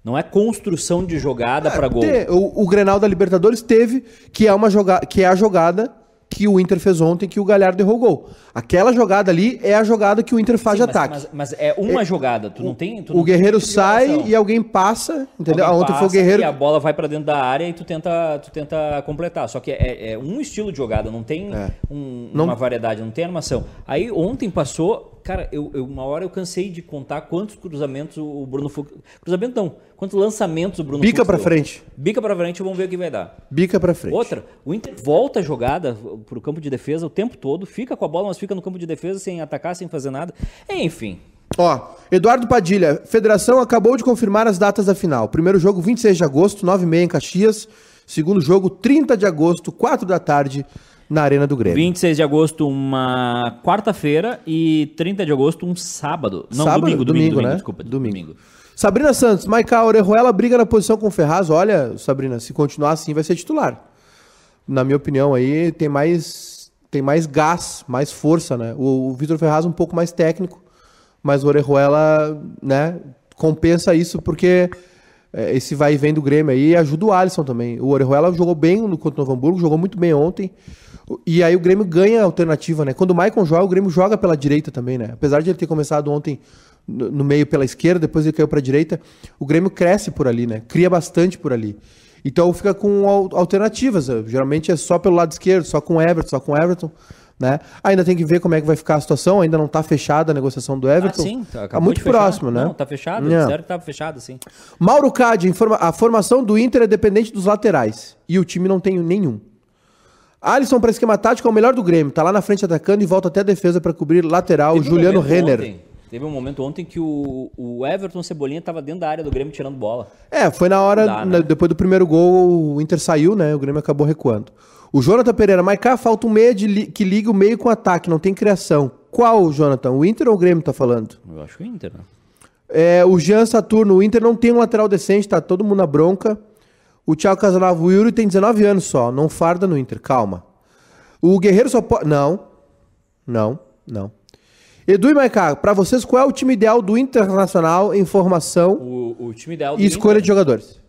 Não é construção de jogada para gol. O, o Grenal da Libertadores teve, que é, uma joga que é a jogada que o Inter fez ontem, que o Galhardo errou o gol. Aquela jogada ali é a jogada que o Inter faz Sim, de mas, ataque. mas- mas é uma jogada, tu não tem... Tu o não tem Guerreiro de sai e alguém passa, entendeu? Alguém ontem foi o passa Guerreiro. E a bola vai pra dentro da área e tu tenta, tu tenta completar. Só que é, é um estilo de jogada, não tem É. um- Não- uma variedade, não tem animação. Aí ontem passou, cara, eu, eu- uma hora eu cansei de contar quantos cruzamentos o Bruno Fux. Cruzamento não, quantos lançamentos o Bruno Bica Fux pra deu. frente. Bica pra frente, vamos ver o que vai dar. Bica pra frente. Outra, o Inter volta a jogada pro campo de defesa o tempo todo, fica com a bola, mas fica no campo de defesa sem atacar, sem fazer nada. Enfim. Ó, Eduardo Padilha, Federação acabou de confirmar as datas da final. Primeiro jogo, 26 de agosto, 9h30 em Caxias. Segundo jogo, 30 de agosto, 4 da tarde, na Arena do Grêmio. 26 de agosto, uma quarta-feira, e 30 de agosto, um sábado. Não, Sábado? domingo, domingo, domingo, né? desculpa. Domingo. Sabrina Santos, Maiká Orejuela briga na posição com o Ferraz. Olha, Sabrina, se continuar assim, vai ser titular. Na minha opinião, aí tem mais, tem mais gás, mais força, né? O, o Vitor Ferraz um pouco mais técnico, mas o Orejuela, né, compensa isso porque é, esse vai e vem do Grêmio aí ajuda o Alisson também. O Orejuela jogou bem no contra o Novo Hamburgo, jogou muito bem ontem. E aí o Grêmio ganha a alternativa, né? Quando o Maicon joga, o Grêmio joga pela direita também, né? Apesar de ele ter começado ontem no, meio pela esquerda, depois ele caiu pra direita, o Grêmio cresce por ali, né? Cria bastante por ali. Então fica com al- alternativas. eh, Geralmente é só pelo lado esquerdo, só com Everton, só com Everton, né? Ainda tem que ver como é que vai ficar a situação, ainda não tá fechada a negociação do Everton. Ah, sim, tá, acabou muito próximo, né? Não, tá fechado, Não. disseram que tava fechado, sim. Mauro Cade, a formação do Inter é dependente dos laterais. E o time não tem nenhum. Alisson para esquema tático é o melhor do Grêmio. Tá lá na frente atacando e volta até a defesa para cobrir lateral. Teve Juliano Renner. ontem- teve um momento ontem que o, o Everton Cebolinha tava dentro da área do Grêmio tirando bola. É, foi na hora, Dá, né? na- depois do primeiro gol, o Inter saiu, né? O Grêmio acabou recuando. O Jonathan Pereira, mas cá falta um meia li- que liga o meio com o ataque, não tem criação. Qual, Jonathan? O Inter ou o Grêmio tá falando? Eu acho que o Inter, né? É, o Jean Saturno, o Inter não tem um lateral decente, tá todo mundo na bronca. O Thiago Casanova, o Yuri tem 19 anos só, não farda no Inter, calma. O Guerreiro só pode. Não, não, não. Edu e Maiká, pra vocês, qual é o time ideal do Internacional em formação O, o time ideal e escolha de Inter, jogadores?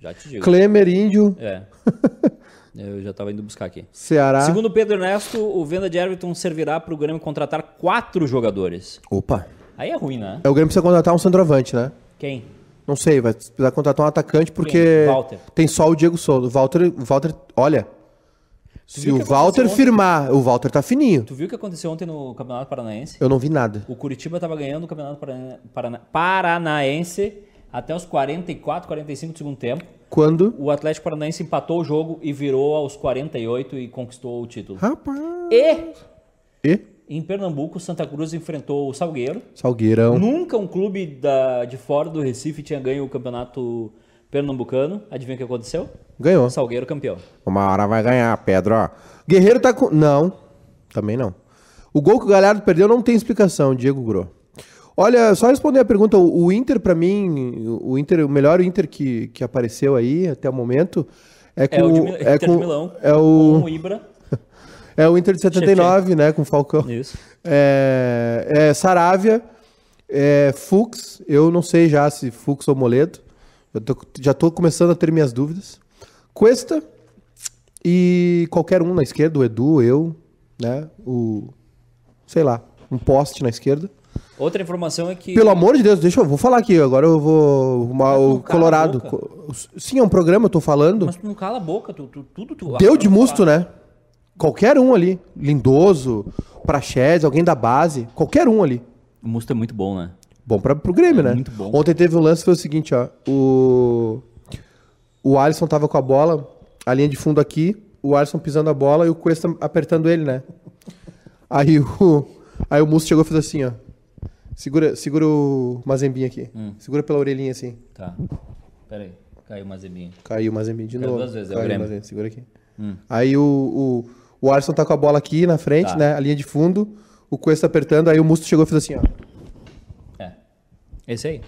Já te digo. Klemer, Índio, É. Eu já tava indo buscar aqui. Ceará. Segundo Pedro Ernesto, o venda de Everton servirá para o Grêmio contratar quatro jogadores. Opa. Aí é ruim, né? É, o Grêmio precisa contratar um centroavante, né? Quem? Não sei, vai precisar contratar um atacante porque Quem? Walter. tem só o Diego Souza. O Walter, Walter olha. Se viu o Walter firmar, o Walter tá fininho. Tu viu o que aconteceu ontem no Campeonato Paranaense? Eu não vi nada. O Curitiba tava ganhando o Campeonato Parana- Parana- Paranaense até os 44, 45 do segundo tempo. Quando? O Atlético Paranaense empatou o jogo e virou aos 48 e conquistou o título. Rapaz. E E? em Pernambuco, Santa Cruz enfrentou o Salgueiro. Salgueirão. Nunca um clube da- de fora do Recife tinha ganho o campeonato pernambucano. Adivinha o que aconteceu? Ganhou. Salgueiro campeão. Uma hora vai ganhar, Pedro. ó. Guerreiro tá com. Não. Também não. O gol que o Galhardo perdeu não tem explicação, Diego Gro. Olha, só responder a pergunta, o o Inter, pra mim, o Inter, o melhor Inter que, que apareceu aí até o momento é com É o de, é Inter com- de Milão. é Com o o Ibra. é o Inter de 79, né, com o Falcão. Isso. É, é Saravia, é Fux, eu não sei já se Fux ou Moledo. Eu tô- já tô começando a ter minhas dúvidas. Cuesta e qualquer um na esquerda, o Edu, eu, né? O sei lá, um poste na esquerda. Outra informação é que. Pelo amor de Deus, deixa eu. Vou falar aqui, agora eu vou. uma- o Colorado. Sim, é um programa, eu tô falando. Mas tu não cala a boca, tu, tu- tudo tu. Deu de musto, né? Qualquer um ali. Lindoso, Praxedes, alguém da base. Qualquer um ali. O musto é muito bom, né? Bom pra, pro Grêmio, né? muito bom. Ontem teve um lance, foi o seguinte, ó. O. O Alisson tava com a bola, a linha de fundo aqui, o Alisson pisando a bola e o Cuesta apertando ele, né? Aí o. Aí o Musto chegou e fez assim, ó. Segura, segura o Mazembinho aqui. Hum. Segura pela orelhinha assim. Tá. Pera aí. Caiu uma zebinha. Caiu o Mazembinho de Caiu novo. duas vezes, é o Caiu Grêmio. Mazembe, segura aqui. Aí o, o, o Alisson tá com a bola aqui na frente, Tá. né? A linha de fundo. O Cuesta apertando, aí o Musto chegou e fez assim, ó. É. Esse aí.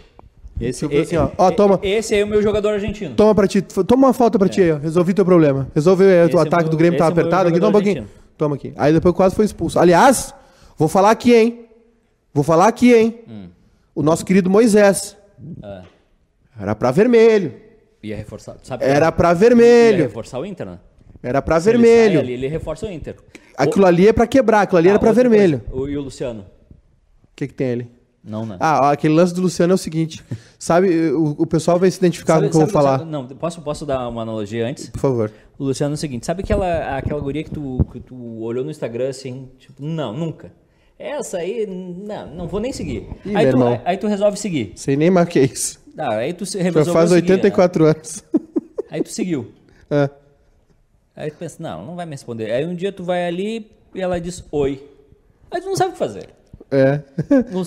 Esse, Tipo assim, ó. Ó, toma. Esse aí é o meu jogador argentino. Toma pra ti. Toma uma falta pra ti aí, ó. Resolvi teu problema. Resolveu aí, Esse o é ataque meu- do Grêmio esse tava é meu apertado aqui. Toma um pouquinho. argentino. Toma aqui. Aí depois quase foi expulso. Aliás, vou falar aqui, hein? Vou falar aqui, hein? Hum. O nosso querido Moisés. É. Era pra vermelho. Ia reforçar. Sabe Era pra Ia vermelho. reforçar o Inter, né? Era pra Se ele vermelho. ali, ele reforça o Inter. Aquilo ali é pra quebrar, aquilo ali Ah, era pra vermelho. coisa. O, e o Luciano? O que que tem ali? Não, né? Ah, aquele lance do Luciano é o seguinte. Sabe, o, o pessoal vai se identificar com o que eu vou falar. Luciano- Não, posso, posso dar uma analogia antes? Por favor. O Luciano é o seguinte, sabe aquela, aquela guria que tu, que tu olhou no Instagram assim, tipo, não, nunca. Essa aí, não, não vou nem seguir. Ih, aí, tu, aí, aí tu resolve seguir. Sei nem que é isso. Ah, aí tu se Já faz seguir, 84 anos. né? Aí tu seguiu. É. Aí tu pensa, não, não vai me responder. Aí um dia tu vai ali e ela diz oi. Aí tu não sabe o que fazer. É.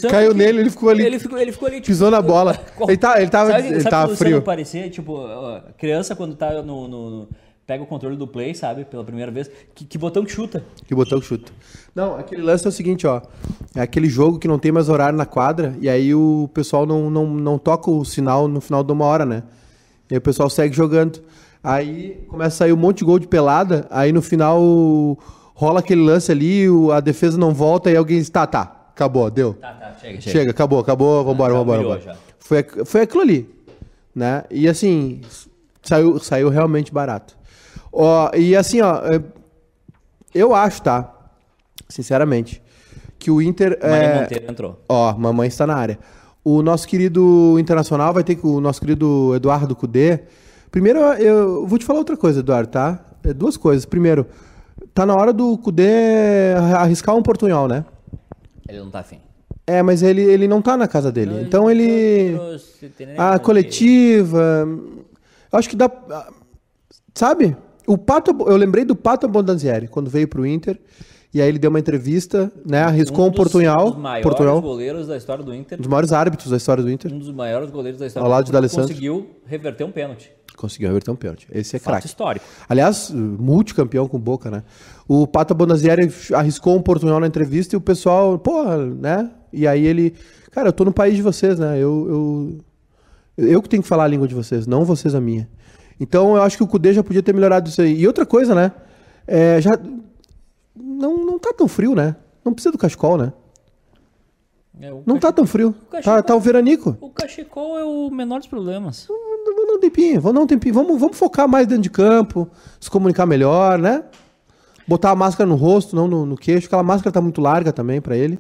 Caiu que- nele, ele ficou ali. Ele ficou, ele ficou ali, tipo, Pisou na bola. Ele, tá, ele tava, sabe, ele sabe tava frio. parecia, tipo, ó, criança quando tá no, no- no- Pega o controle do play, sabe? Pela primeira vez. Que, que botão que chuta. Que botão que chuta. Não, aquele lance é o seguinte, ó. É aquele jogo que não tem mais horário na quadra e aí o pessoal não, não, não toca o sinal no final de uma hora, né? E aí o pessoal segue jogando. Aí começa a sair um monte de gol de pelada, aí no final rola aquele lance ali, a defesa não volta e alguém diz, tá, tá, acabou, deu. Tá, tá, chega, Chega, acabou, acabou, vambora, já vambora, humilhou, vambora. já. Foi, foi aquilo ali, né? E assim, saiu, saiu realmente barato. Ó, e assim, ó, é, eu acho, tá? Sinceramente, que o Inter. Maria é, Monteiro entrou. Ó, mamãe está na área. O nosso querido internacional vai ter que. O nosso querido Eduardo Cudê. Primeiro, eu vou te falar outra coisa, Eduardo, tá? É duas coisas. Primeiro, tá na hora do Cudê arriscar um portunhol, né? Ele não tá afim. É, mas ele, ele não tá na casa dele. Então ele. A coletiva. Eu acho que dá. Sabe? O Pato. Eu lembrei do Pato Abondanzieri, quando veio pro Inter. E aí ele deu uma entrevista, né? Arriscou um, dos, portunhol. Um dos maiores goleiros da história do Inter. Um dos maiores árbitros da história do Inter. Um dos maiores goleiros da história Ao lado do de Inter. Conseguiu reverter um pênalti. Conseguiu reverter um pênalti. Esse é craque. histórico. Aliás, multicampeão com boca, né? O Pato Bonazieri arriscou um portunhol na entrevista e o pessoal, porra, né? E aí ele, cara, eu tô no país de vocês, né? Eu, eu, eu que tenho que falar a língua de vocês, não vocês a minha. Então eu acho que o Cudê já podia ter melhorado isso aí. E outra coisa, né? É, já não, não tá tão frio, né? Não precisa do cachecol, né? É, o Não tá tão frio. cachecol- Tá, tá o veranico. O cachecol é o menor dos problemas. Vamos dar um tempinho, vamos dar um tempinho. Vamos, vamos focar mais dentro de campo, se comunicar melhor, né? Botar a máscara no rosto, não no, no queixo. Aquela máscara tá muito larga também pra ele.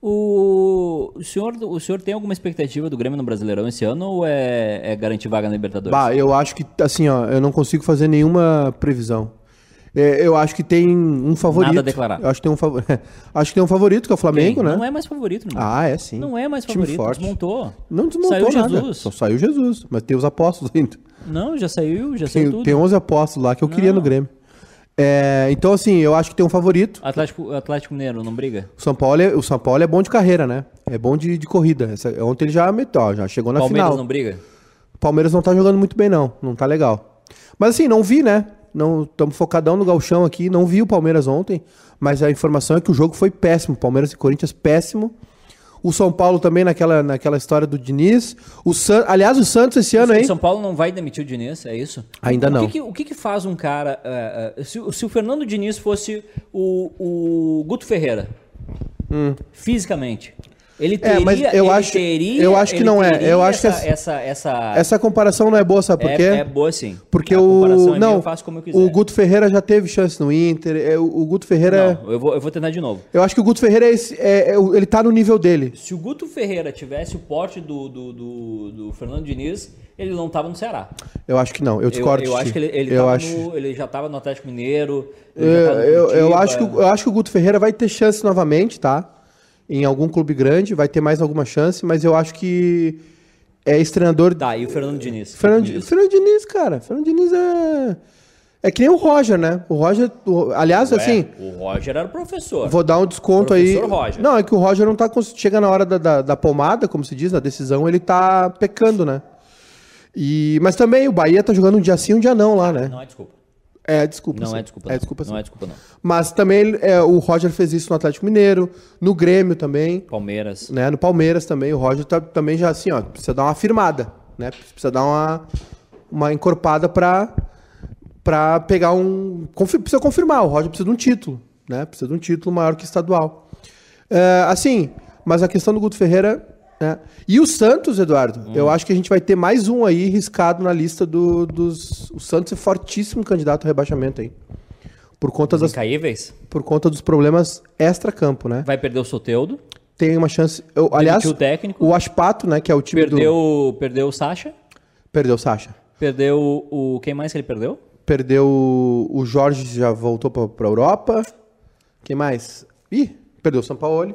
O, o, senhor, o senhor tem alguma expectativa do Grêmio no Brasileirão esse ano ou é, é garantir vaga na Libertadores? Bah, eu acho que, assim, ó, eu não consigo fazer nenhuma previsão. É, eu acho que tem um favorito. Nada a declarar. Eu acho que tem um favorito. acho que tem um favorito, que é o Flamengo, né? Não é mais favorito, irmão. Ah, é sim. Não é mais Time favorito. forte. Desmontou. Não desmontou Saiu nada. Jesus. Só saiu Jesus. Mas tem os apóstolos ainda. Não, já saiu, já saiu Tem, tudo. tem 11 apóstolos lá que eu queria Não. no Grêmio. É, então, assim, eu acho que tem um favorito. Atlético, Atlético Mineiro, não briga? O São Paulo é, o São Paulo é bom de carreira, né? É bom de, de corrida. Essa- ontem ele já meteu, já chegou na Palmeiras final. não briga? O Palmeiras não tá jogando muito bem, não. Não tá legal. Mas assim, não vi, né? Não estamos focadão no galchão aqui. Não vi o Palmeiras ontem. Mas a informação é que o jogo foi péssimo. Palmeiras e Corinthians, péssimo. O São Paulo também naquela, naquela história do Diniz. O San... Aliás, o Santos esse ano, o hein? São Paulo não vai demitir o Diniz, é isso? Ainda o não. Que que- o que, que faz um cara. eh, eh, se, o- se o Fernando Diniz fosse o, o Guto Ferreira, Hum. fisicamente, Ele É, teria, mas eu acho- teria- eu acho que não é. Eu acho que essa, essa- essa, essa, Essa comparação não é boa, sabe por é, quê? é boa sim. Porque A o. é minha, Não, eu faço como eu quiser. o Guto Ferreira já teve chance no Inter. é, O, o Guto Ferreira. Não, eu vou, eu vou tentar de novo. Eu acho que o Guto Ferreira é esse, é- é ele tá no nível dele. Se o Guto Ferreira tivesse o porte do, do, do, do Fernando Diniz, ele não tava no Ceará. Eu acho que não. Eu Eu, discordo. eu de acho que ele, ele, eu tava acho. no- ele já estava no Atlético Mineiro. Eu, eu, eu acho que, eu acho que o Guto Ferreira vai ter chance novamente, tá? Em algum clube grande, vai ter mais alguma chance, mas eu acho que é esse treinador. Tá, e o Fernando Diniz? Fernando, Diniz. Fernando Diniz, cara. Fernando Diniz é. É que nem o Roger, né? O Roger. o- aliás, Ué, assim. O Roger era o professor. Vou dar um desconto aí. Professor Roger. Não, é que o Roger não tá. Chega na hora da, da, da pomada, como se diz, da decisão, ele tá pecando, né? E, mas também o Bahia tá jogando um dia sim, um dia não lá, né? Não é desculpa. É, desculpa. Não sim. é desculpa. É não. desculpa sim. Não é desculpa, não. Mas também é, o Roger fez isso no Atlético Mineiro, no Grêmio também, Palmeiras. né? No Palmeiras também. O Roger tá, também já assim, ó, precisa dar uma firmada, né? Precisa dar uma, uma encorpada pra, pra pegar um. confi- precisa confirmar, o Roger precisa de um título, né? Precisa de um título maior que estadual. É, assim, mas a questão do Guto Ferreira. Né? E o Santos, Eduardo, Hum. eu acho que a gente vai ter mais um aí riscado na lista do- dos. O Santos é fortíssimo candidato ao rebaixamento aí. Por conta das incaíveis. por conta dos problemas extra-campo, né? Vai perder o Soteudo. Tem uma chance. Eu, aliás, o técnico. o Aspato, né, que é o time Perdeu, do. perdeu o Sacha. Perdeu o Sacha. Perdeu o. Quem mais que ele perdeu? Perdeu o- Jorge, já voltou pra, pra Europa. Quem mais? Ih, perdeu o Sampaoli.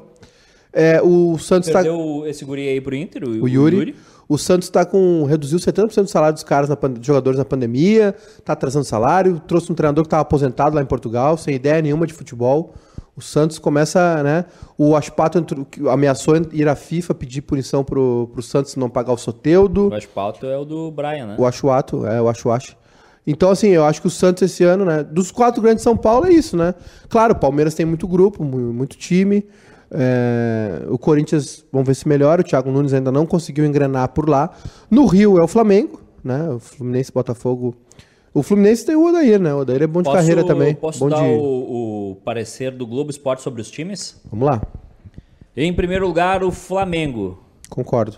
É, o Santos tá. Perdeu esse guri aí pro Inter, o, O Yuri. O Santos tá com. reduziu 70% do salário dos caras, na dos jogadores na pandemia, tá atrasando salário, trouxe um treinador que estava aposentado lá em Portugal, sem ideia nenhuma de futebol. O Santos começa, né? O Aspato entrou- ameaçou ir à FIFA pedir punição pro, pro Santos não pagar o Soteudo. O asfalto é o do Brian, né? O Achuato, é, o Achuacho. Então, assim, eu acho que o Santos esse ano, né? Dos quatro grandes de São Paulo é isso, né? Claro, o Palmeiras tem muito grupo, mu- muito time. É, o Corinthians, vamos ver se melhora. O Thiago Nunes ainda não conseguiu engrenar por lá. No Rio é o Flamengo, né? O Fluminense Botafogo. O Fluminense tem o Odair, né? O Odair é bom de carreira também. Posso bom dar de... o, o parecer do Globo Esporte sobre os times? Vamos lá, Em primeiro lugar, o Flamengo. concordo.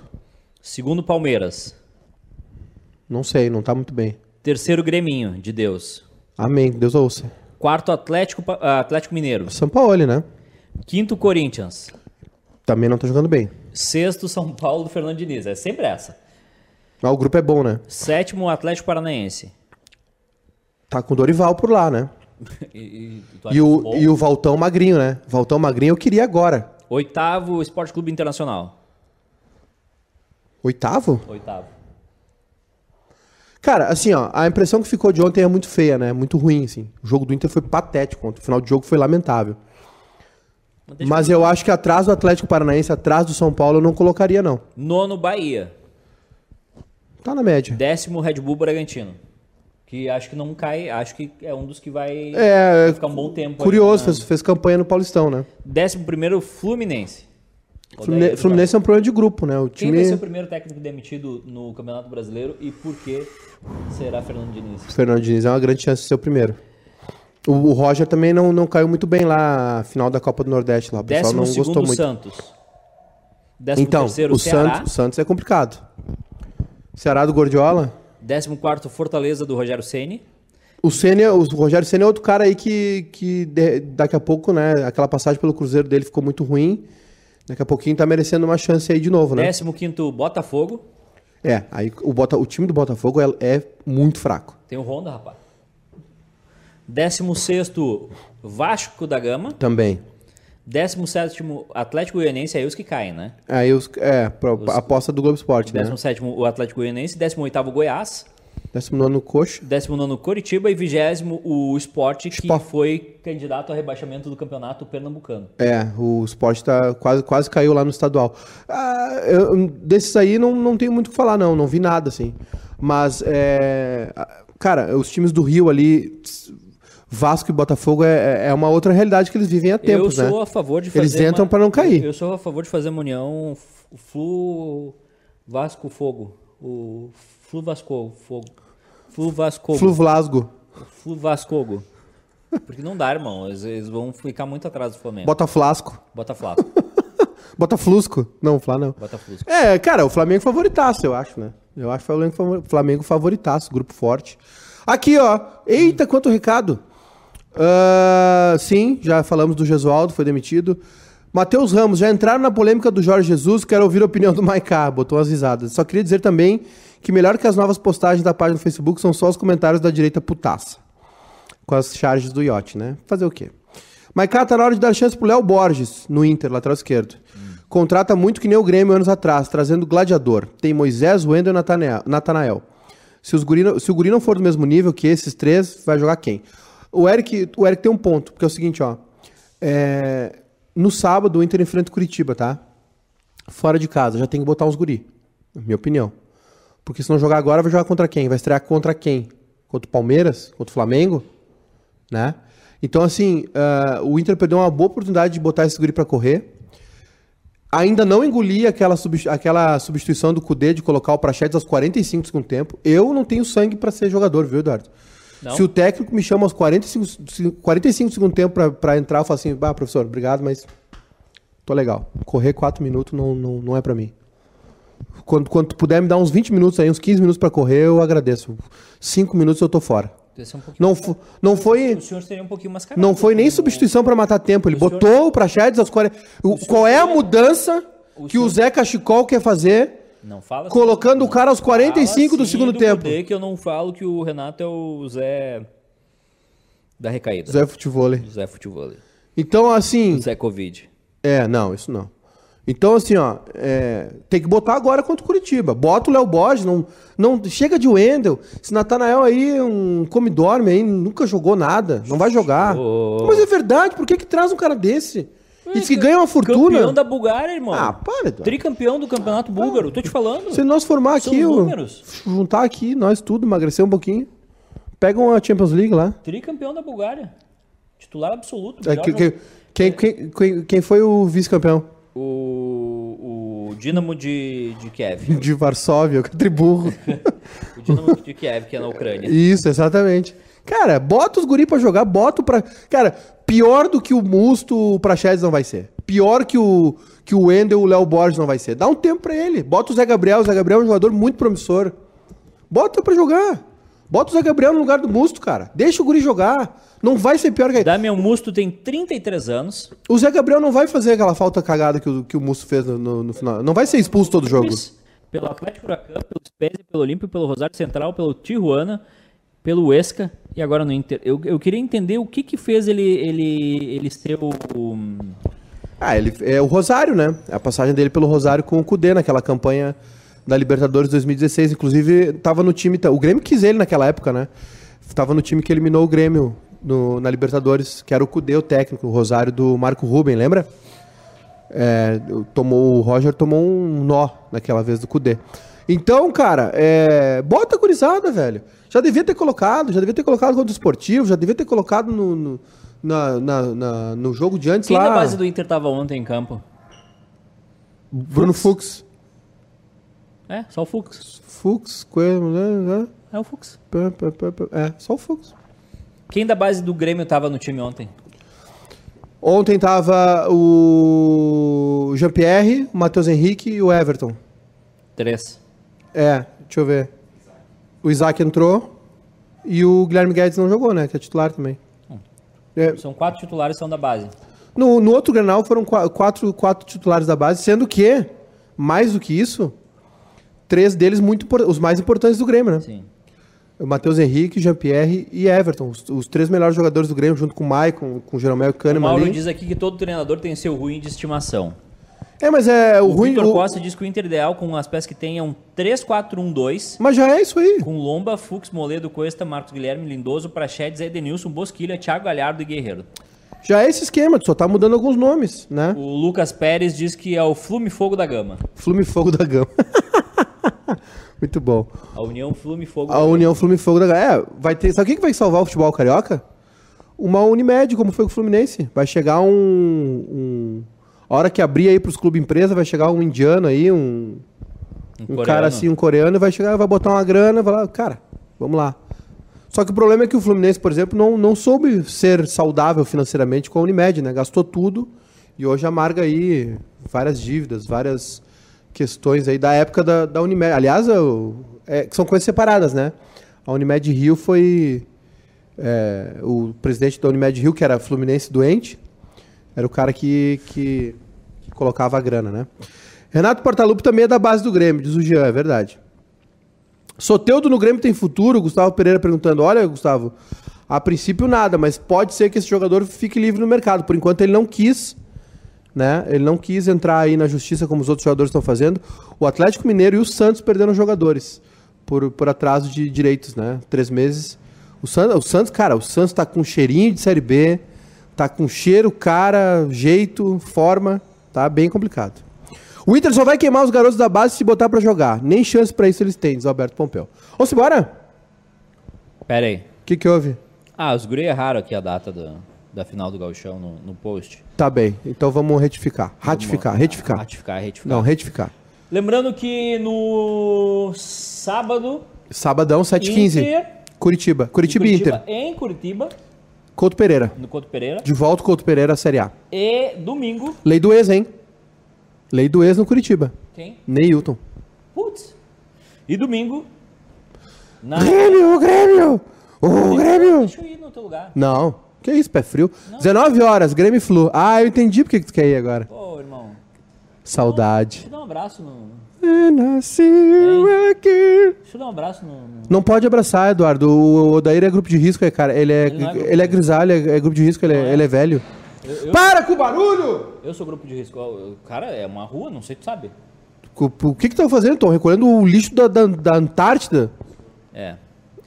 Segundo, Palmeiras. Não sei, não tá muito bem. Terceiro, Greminho, de Deus. Amém, Deus ouça. Quarto, Atlético, Atlético Mineiro. São Paulo, né? Quinto, Corinthians. Também não tá jogando bem. Sexto, São Paulo do Fernando Diniz. É sempre essa. Mas o grupo é bom, né? Sétimo, Atlético Paranaense. Tá com o Dorival por lá, né? E, e, E o, bom? e o Valtão Magrinho, né? Valtão Magrinho eu queria agora. Oitavo, Esporte Clube Internacional. Oitavo? Oitavo. Cara, assim, ó, a impressão que ficou de ontem é muito feia, né? Muito ruim, assim. O jogo do Inter foi patético ontem. O final do jogo foi lamentável. Mas eu acho que atrás do Atlético Paranaense, atrás do São Paulo, eu não colocaria, não. Nono, Bahia. Tá na média. Décimo, Red Bull Bragantino. Que acho que não cai, acho que é um dos que vai É, ficar um bom tempo. curioso, aí, fez, fez campanha no Paulistão, né? Décimo primeiro, Fluminense. Fluminense, Fluminense é um problema de grupo, né? O Quem vai ser o time. primeiro técnico demitido no Campeonato Brasileiro e por que será Fernando Diniz? Fernando Diniz é uma grande chance de ser o primeiro. O, o Roger também não, não caiu muito bem lá, na final da Copa do Nordeste lá. O pessoal Décimo não gostou segundo, muito. Santos. Décimo Então, terceiro, o Ceará. Santos, o Santos é complicado. Ceará do Gordiola. Décimo quarto, Fortaleza do Rogério Ceni. O Senna, o Rogério Senna é outro cara aí que, que de- daqui a pouco, né? Aquela passagem pelo Cruzeiro dele ficou muito ruim. Daqui a pouquinho tá merecendo uma chance aí de novo, né? Décimo quinto, Botafogo. É, aí o, Bota, o time do Botafogo é, é muito fraco. Tem o Honda, rapaz. Décimo sexto, Vasco da Gama. Também. Décimo sétimo, Atlético Goianense. Aí os que caem, né? Aí os. É, pro, a aposta do Globo Esporte, né? Décimo sétimo, o Atlético Goianense. Décimo oitavo, Goiás. Décimo nono Coxa. Décimo nono, Coritiba. E vigésimo, o Sport, que Sport. foi candidato a rebaixamento do campeonato pernambucano. É, o Sport tá, quase, quase caiu lá no estadual. Ah, eu- desses aí não, não tenho muito o que falar, não. Não vi nada, assim. Mas, é, cara, os times do Rio ali, Vasco e Botafogo, é, é uma outra realidade que eles vivem há tempos, eu sou né? a favor de fazer. Eles entram uma- pra não cair. Eu sou a favor de fazer uma união Flu Vasco Fogo. O Flu Vasco Fogo. Flu Vasco. Flu Vlasgo, Flu Vascogo. Porque não dá, irmão. Eles, eles vão ficar muito atrás do Flamengo. Bota Flasco. Bota Flasco. Botaflusco. Não, Flá não. Botafogo. É, cara, o Flamengo favoritaço, eu acho, né? Eu acho o Flamengo favoritaço, grupo forte. Aqui, ó. Eita, quanto recado. Ah, sim, já falamos do Gesualdo, foi demitido. Matheus Ramos, já entraram na polêmica do Jorge Jesus, quero ouvir a opinião do Maiká, botou umas risadas. Só queria dizer também que melhor que as novas postagens da página do Facebook são só os comentários da direita putaça. Com as charges do iote, né? Fazer o quê? Maiká, tá na hora de dar chance pro Léo Borges, no Inter, lateral esquerdo. Contrata muito que nem o Grêmio anos atrás, trazendo gladiador. Tem Moisés, Wendel e Natanael-. Se, os guri, se o guri não for do mesmo nível que esses três, vai jogar quem? O Eric, o Eric tem um ponto, porque é o seguinte, ó. É, no sábado, o Inter enfrenta o Curitiba, tá? Fora de casa, já tem que botar uns guri. Minha opinião. Porque se não jogar agora, vai jogar contra quem? Vai estrear contra quem? Contra o Palmeiras? Contra o Flamengo? Né? Então, assim, ah, o Inter perdeu uma boa oportunidade de botar esse guri pra correr. Ainda não engoli aquela, substi- aquela substituição do Cudê de colocar o Prachetes aos 45 do segundo tempo. Eu não tenho sangue pra ser jogador, viu, Eduardo? Não? Se o técnico me chama aos 45, se- 45 do segundo tempo pra entrar, eu falo assim, bah, professor, obrigado, mas tô legal. Correr 4 minutos não, não, não é pra mim. Quando, quando puder me dar uns 20 minutos aí, uns 15 minutos pra correr, eu agradeço. 5 minutos eu tô fora. Um Não, fo- não foi... O senhor um. Não foi nem como- substituição pra matar tempo. Ele O senhor- botou o Praxedes aos 40. O- Qual é a mudança O que o senhor- Zé Cachicol quer fazer Não fala colocando o cara aos 45 Fala do assim segundo tempo? Kudê, que eu não falo que o Renato é o Zé da recaída. Zé Futevôlei. Zé Futebol. Então, assim. Zé Covid. É, não, isso não. Então, assim, ó, é, tem que botar agora contra o Curitiba. Bota o Léo Borges, não, não chega de Wendel. Esse Natanael aí, um come-dorme aí, nunca jogou nada, não vai jogar. Ô. Mas é verdade, por que que traz um cara desse? E que ganha uma fortuna. Campeão da Bulgária, irmão. Ah, para, Eduardo. Tricampeão do campeonato búlgaro. Tô te falando. Se nós formar São aqui, o- números. juntar aqui, nós tudo, emagrecer um pouquinho, pega uma Champions League lá. Tricampeão da Bulgária. Titular absoluto. É, melhor que- jogador. que- quem, quem, quem, quem foi o vice-campeão? O, o Dinamo de, de Kiev. De Varsóvia, o triburro. O Dinamo de Kiev, que é na Ucrânia. Isso, exatamente. Cara, bota os guri pra jogar, bota pra. Cara, pior do que o Musto, o Praxedes não vai ser. Pior que o que o Wendel, o Léo Borges não vai ser. Dá um tempo pra ele. Bota o Zé Gabriel, o Zé Gabriel é um jogador muito promissor. Bota pra jogar. Bota o Zé Gabriel no lugar do Musto, cara. Deixa o guri jogar. Não vai ser pior que Damian Musto tem 33 anos. O Zé Gabriel não vai fazer aquela falta cagada que o, que o Musto fez no, no- no final. Não vai ser expulso todo jogo. Pelo Atlético Huracan, pelo Spezia, pelo Olímpio, pelo Rosário Central, pelo Tijuana, pelo Huesca e agora no Inter. Eu, eu queria entender o que que fez ele, ele, ele ser o... Ah, ele é o Rosário, né? A passagem dele pelo Rosário com o Cudê naquela campanha da Libertadores 2016. Inclusive, tava no time. O Grêmio quis ele naquela época, né? Tava no time que eliminou o Grêmio no- na Libertadores, que era o Cudê, o técnico, o Rosário do Marco Ruben, lembra? É, tomou, o Roger tomou um nó naquela vez do Cudê. Então, cara, é, bota a gurizada, velho. Já devia ter colocado, já devia ter colocado contra o esportivo, já devia ter colocado no, no, na- na- na- no jogo de antes Quem lá. da base do Inter tava ontem em campo? Bruno Fux. É, só o Fux. Fux, Coelho, né? né? É o Fux. É, só o Fux. Quem da base do Grêmio tava no time ontem? Ontem tava o Jean-Pierre, o Matheus Henrique e o Everton. Três. É, deixa eu ver. O Isaac entrou e o Guilherme Guedes não jogou, né? Que é titular também. É, São quatro titulares que são da base. no, no outro Grenal foram qua- quatro, quatro titulares da base, sendo que, mais do que isso, três deles muito os mais importantes do Grêmio, né? Sim. Matheus Henrique, Jean-Pierre e Everton. Os, os três melhores jogadores do Grêmio, junto com o Maicon, com o Jeromel e o O Kahneman Mauro ali. diz aqui que todo treinador tem seu ruim de estimação. É, mas é o, O, ruim... Vitor o- Costa diz que o Inter ideal com as peças que tem é um 3-4-1-2 Mas já é isso aí. com Lomba, Fux, Moledo, Cuesta, Marcos Guilherme, Lindoso, Prachedes, Edenilson, Bosquilha, Thiago Galhardo e Guerreiro. Já é esse esquema, só tá mudando alguns nomes, né? O Lucas Pérez diz que é o Flume Fogo da Gama. Flume Fogo da Gama. Muito bom. A União Flume Fogo A União Flume e Fogo da Gama. É, vai ter... Sabe o que que vai salvar o futebol carioca? Uma Unimed, como foi com o Fluminense. Vai chegar um... um... A hora que abrir aí pros clubes empresa, vai chegar um indiano aí, um... Um coreano. cara assim, um coreano, vai chegar, vai botar uma grana, vai lá, cara, vamos lá. Só que o problema é que o Fluminense, por exemplo, não, não soube ser saudável financeiramente com a Unimed, né? Gastou tudo e hoje amarga aí várias dívidas, várias questões aí da época da, da Unimed. Aliás, eu- é, são coisas separadas, né? A Unimed Rio foi. é, o presidente da Unimed Rio, que era Fluminense doente, era o cara que, que, que colocava a grana, né? Renato Portaluppi também é da base do Grêmio, diz o Jean, é verdade. Soteudo no Grêmio tem futuro? Gustavo Pereira perguntando. Olha, Gustavo, a princípio nada, mas pode ser que esse jogador fique livre no mercado. Por enquanto ele não quis, né? Ele não quis entrar aí na justiça como os outros jogadores estão fazendo. O Atlético Mineiro e o Santos perderam jogadores por, por atraso de direitos, né? Três meses. O Santos, cara, o Santos tá com cheirinho de Série B, tá com cheiro, cara, jeito, forma, tá bem complicado. O Inter só vai queimar os garotos da base se botar pra jogar. Nem chance pra isso eles têm, diz Alberto Pompeu. Vamos embora? Pera aí. O que que houve? Ah, os guri erraram aqui a data da, da final do Gauchão no, no post. Tá bem, então vamos retificar. Ratificar, Vamos- retificar. Ratificar, retificar. Não, retificar. Lembrando que no sábado... Sabadão, 7h15. Inter- Curitiba. Curitiba, e Inter. Em Curitiba, Couto Pereira. no Couto Pereira. De volta Couto Pereira à Série A. E domingo... Lei do ex, hein? Lei do ex no Curitiba. Quem? Neilton. Putz. E domingo... Na... Grêmio, o Grêmio! O Grêmio! Deixa eu ir no teu lugar. Não. Que isso, pé frio. 19 horas, Grêmio e Flu. Ah, eu entendi porque que tu quer ir agora. Pô, irmão. Saudade. Deixa eu dar um abraço no... É, nasceu aqui. Deixa eu dar um abraço no... no- Não pode abraçar, Eduardo. O Odair é grupo de risco, é, cara. Ele é, Ele é ele é grisalho, é, é grupo de risco, ele é, é? ele é velho. Eu, eu, Para com o barulho! eu sou grupo de risco. Cara, é uma rua, não sei, tu sabe. O, o que que estão fazendo? Estão recolhendo o lixo da, da, da Antártida? É.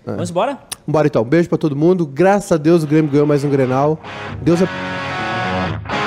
Vamos embora? Bora então. Beijo pra todo mundo. Graças a Deus o Grêmio ganhou mais um Grenal. Deus é...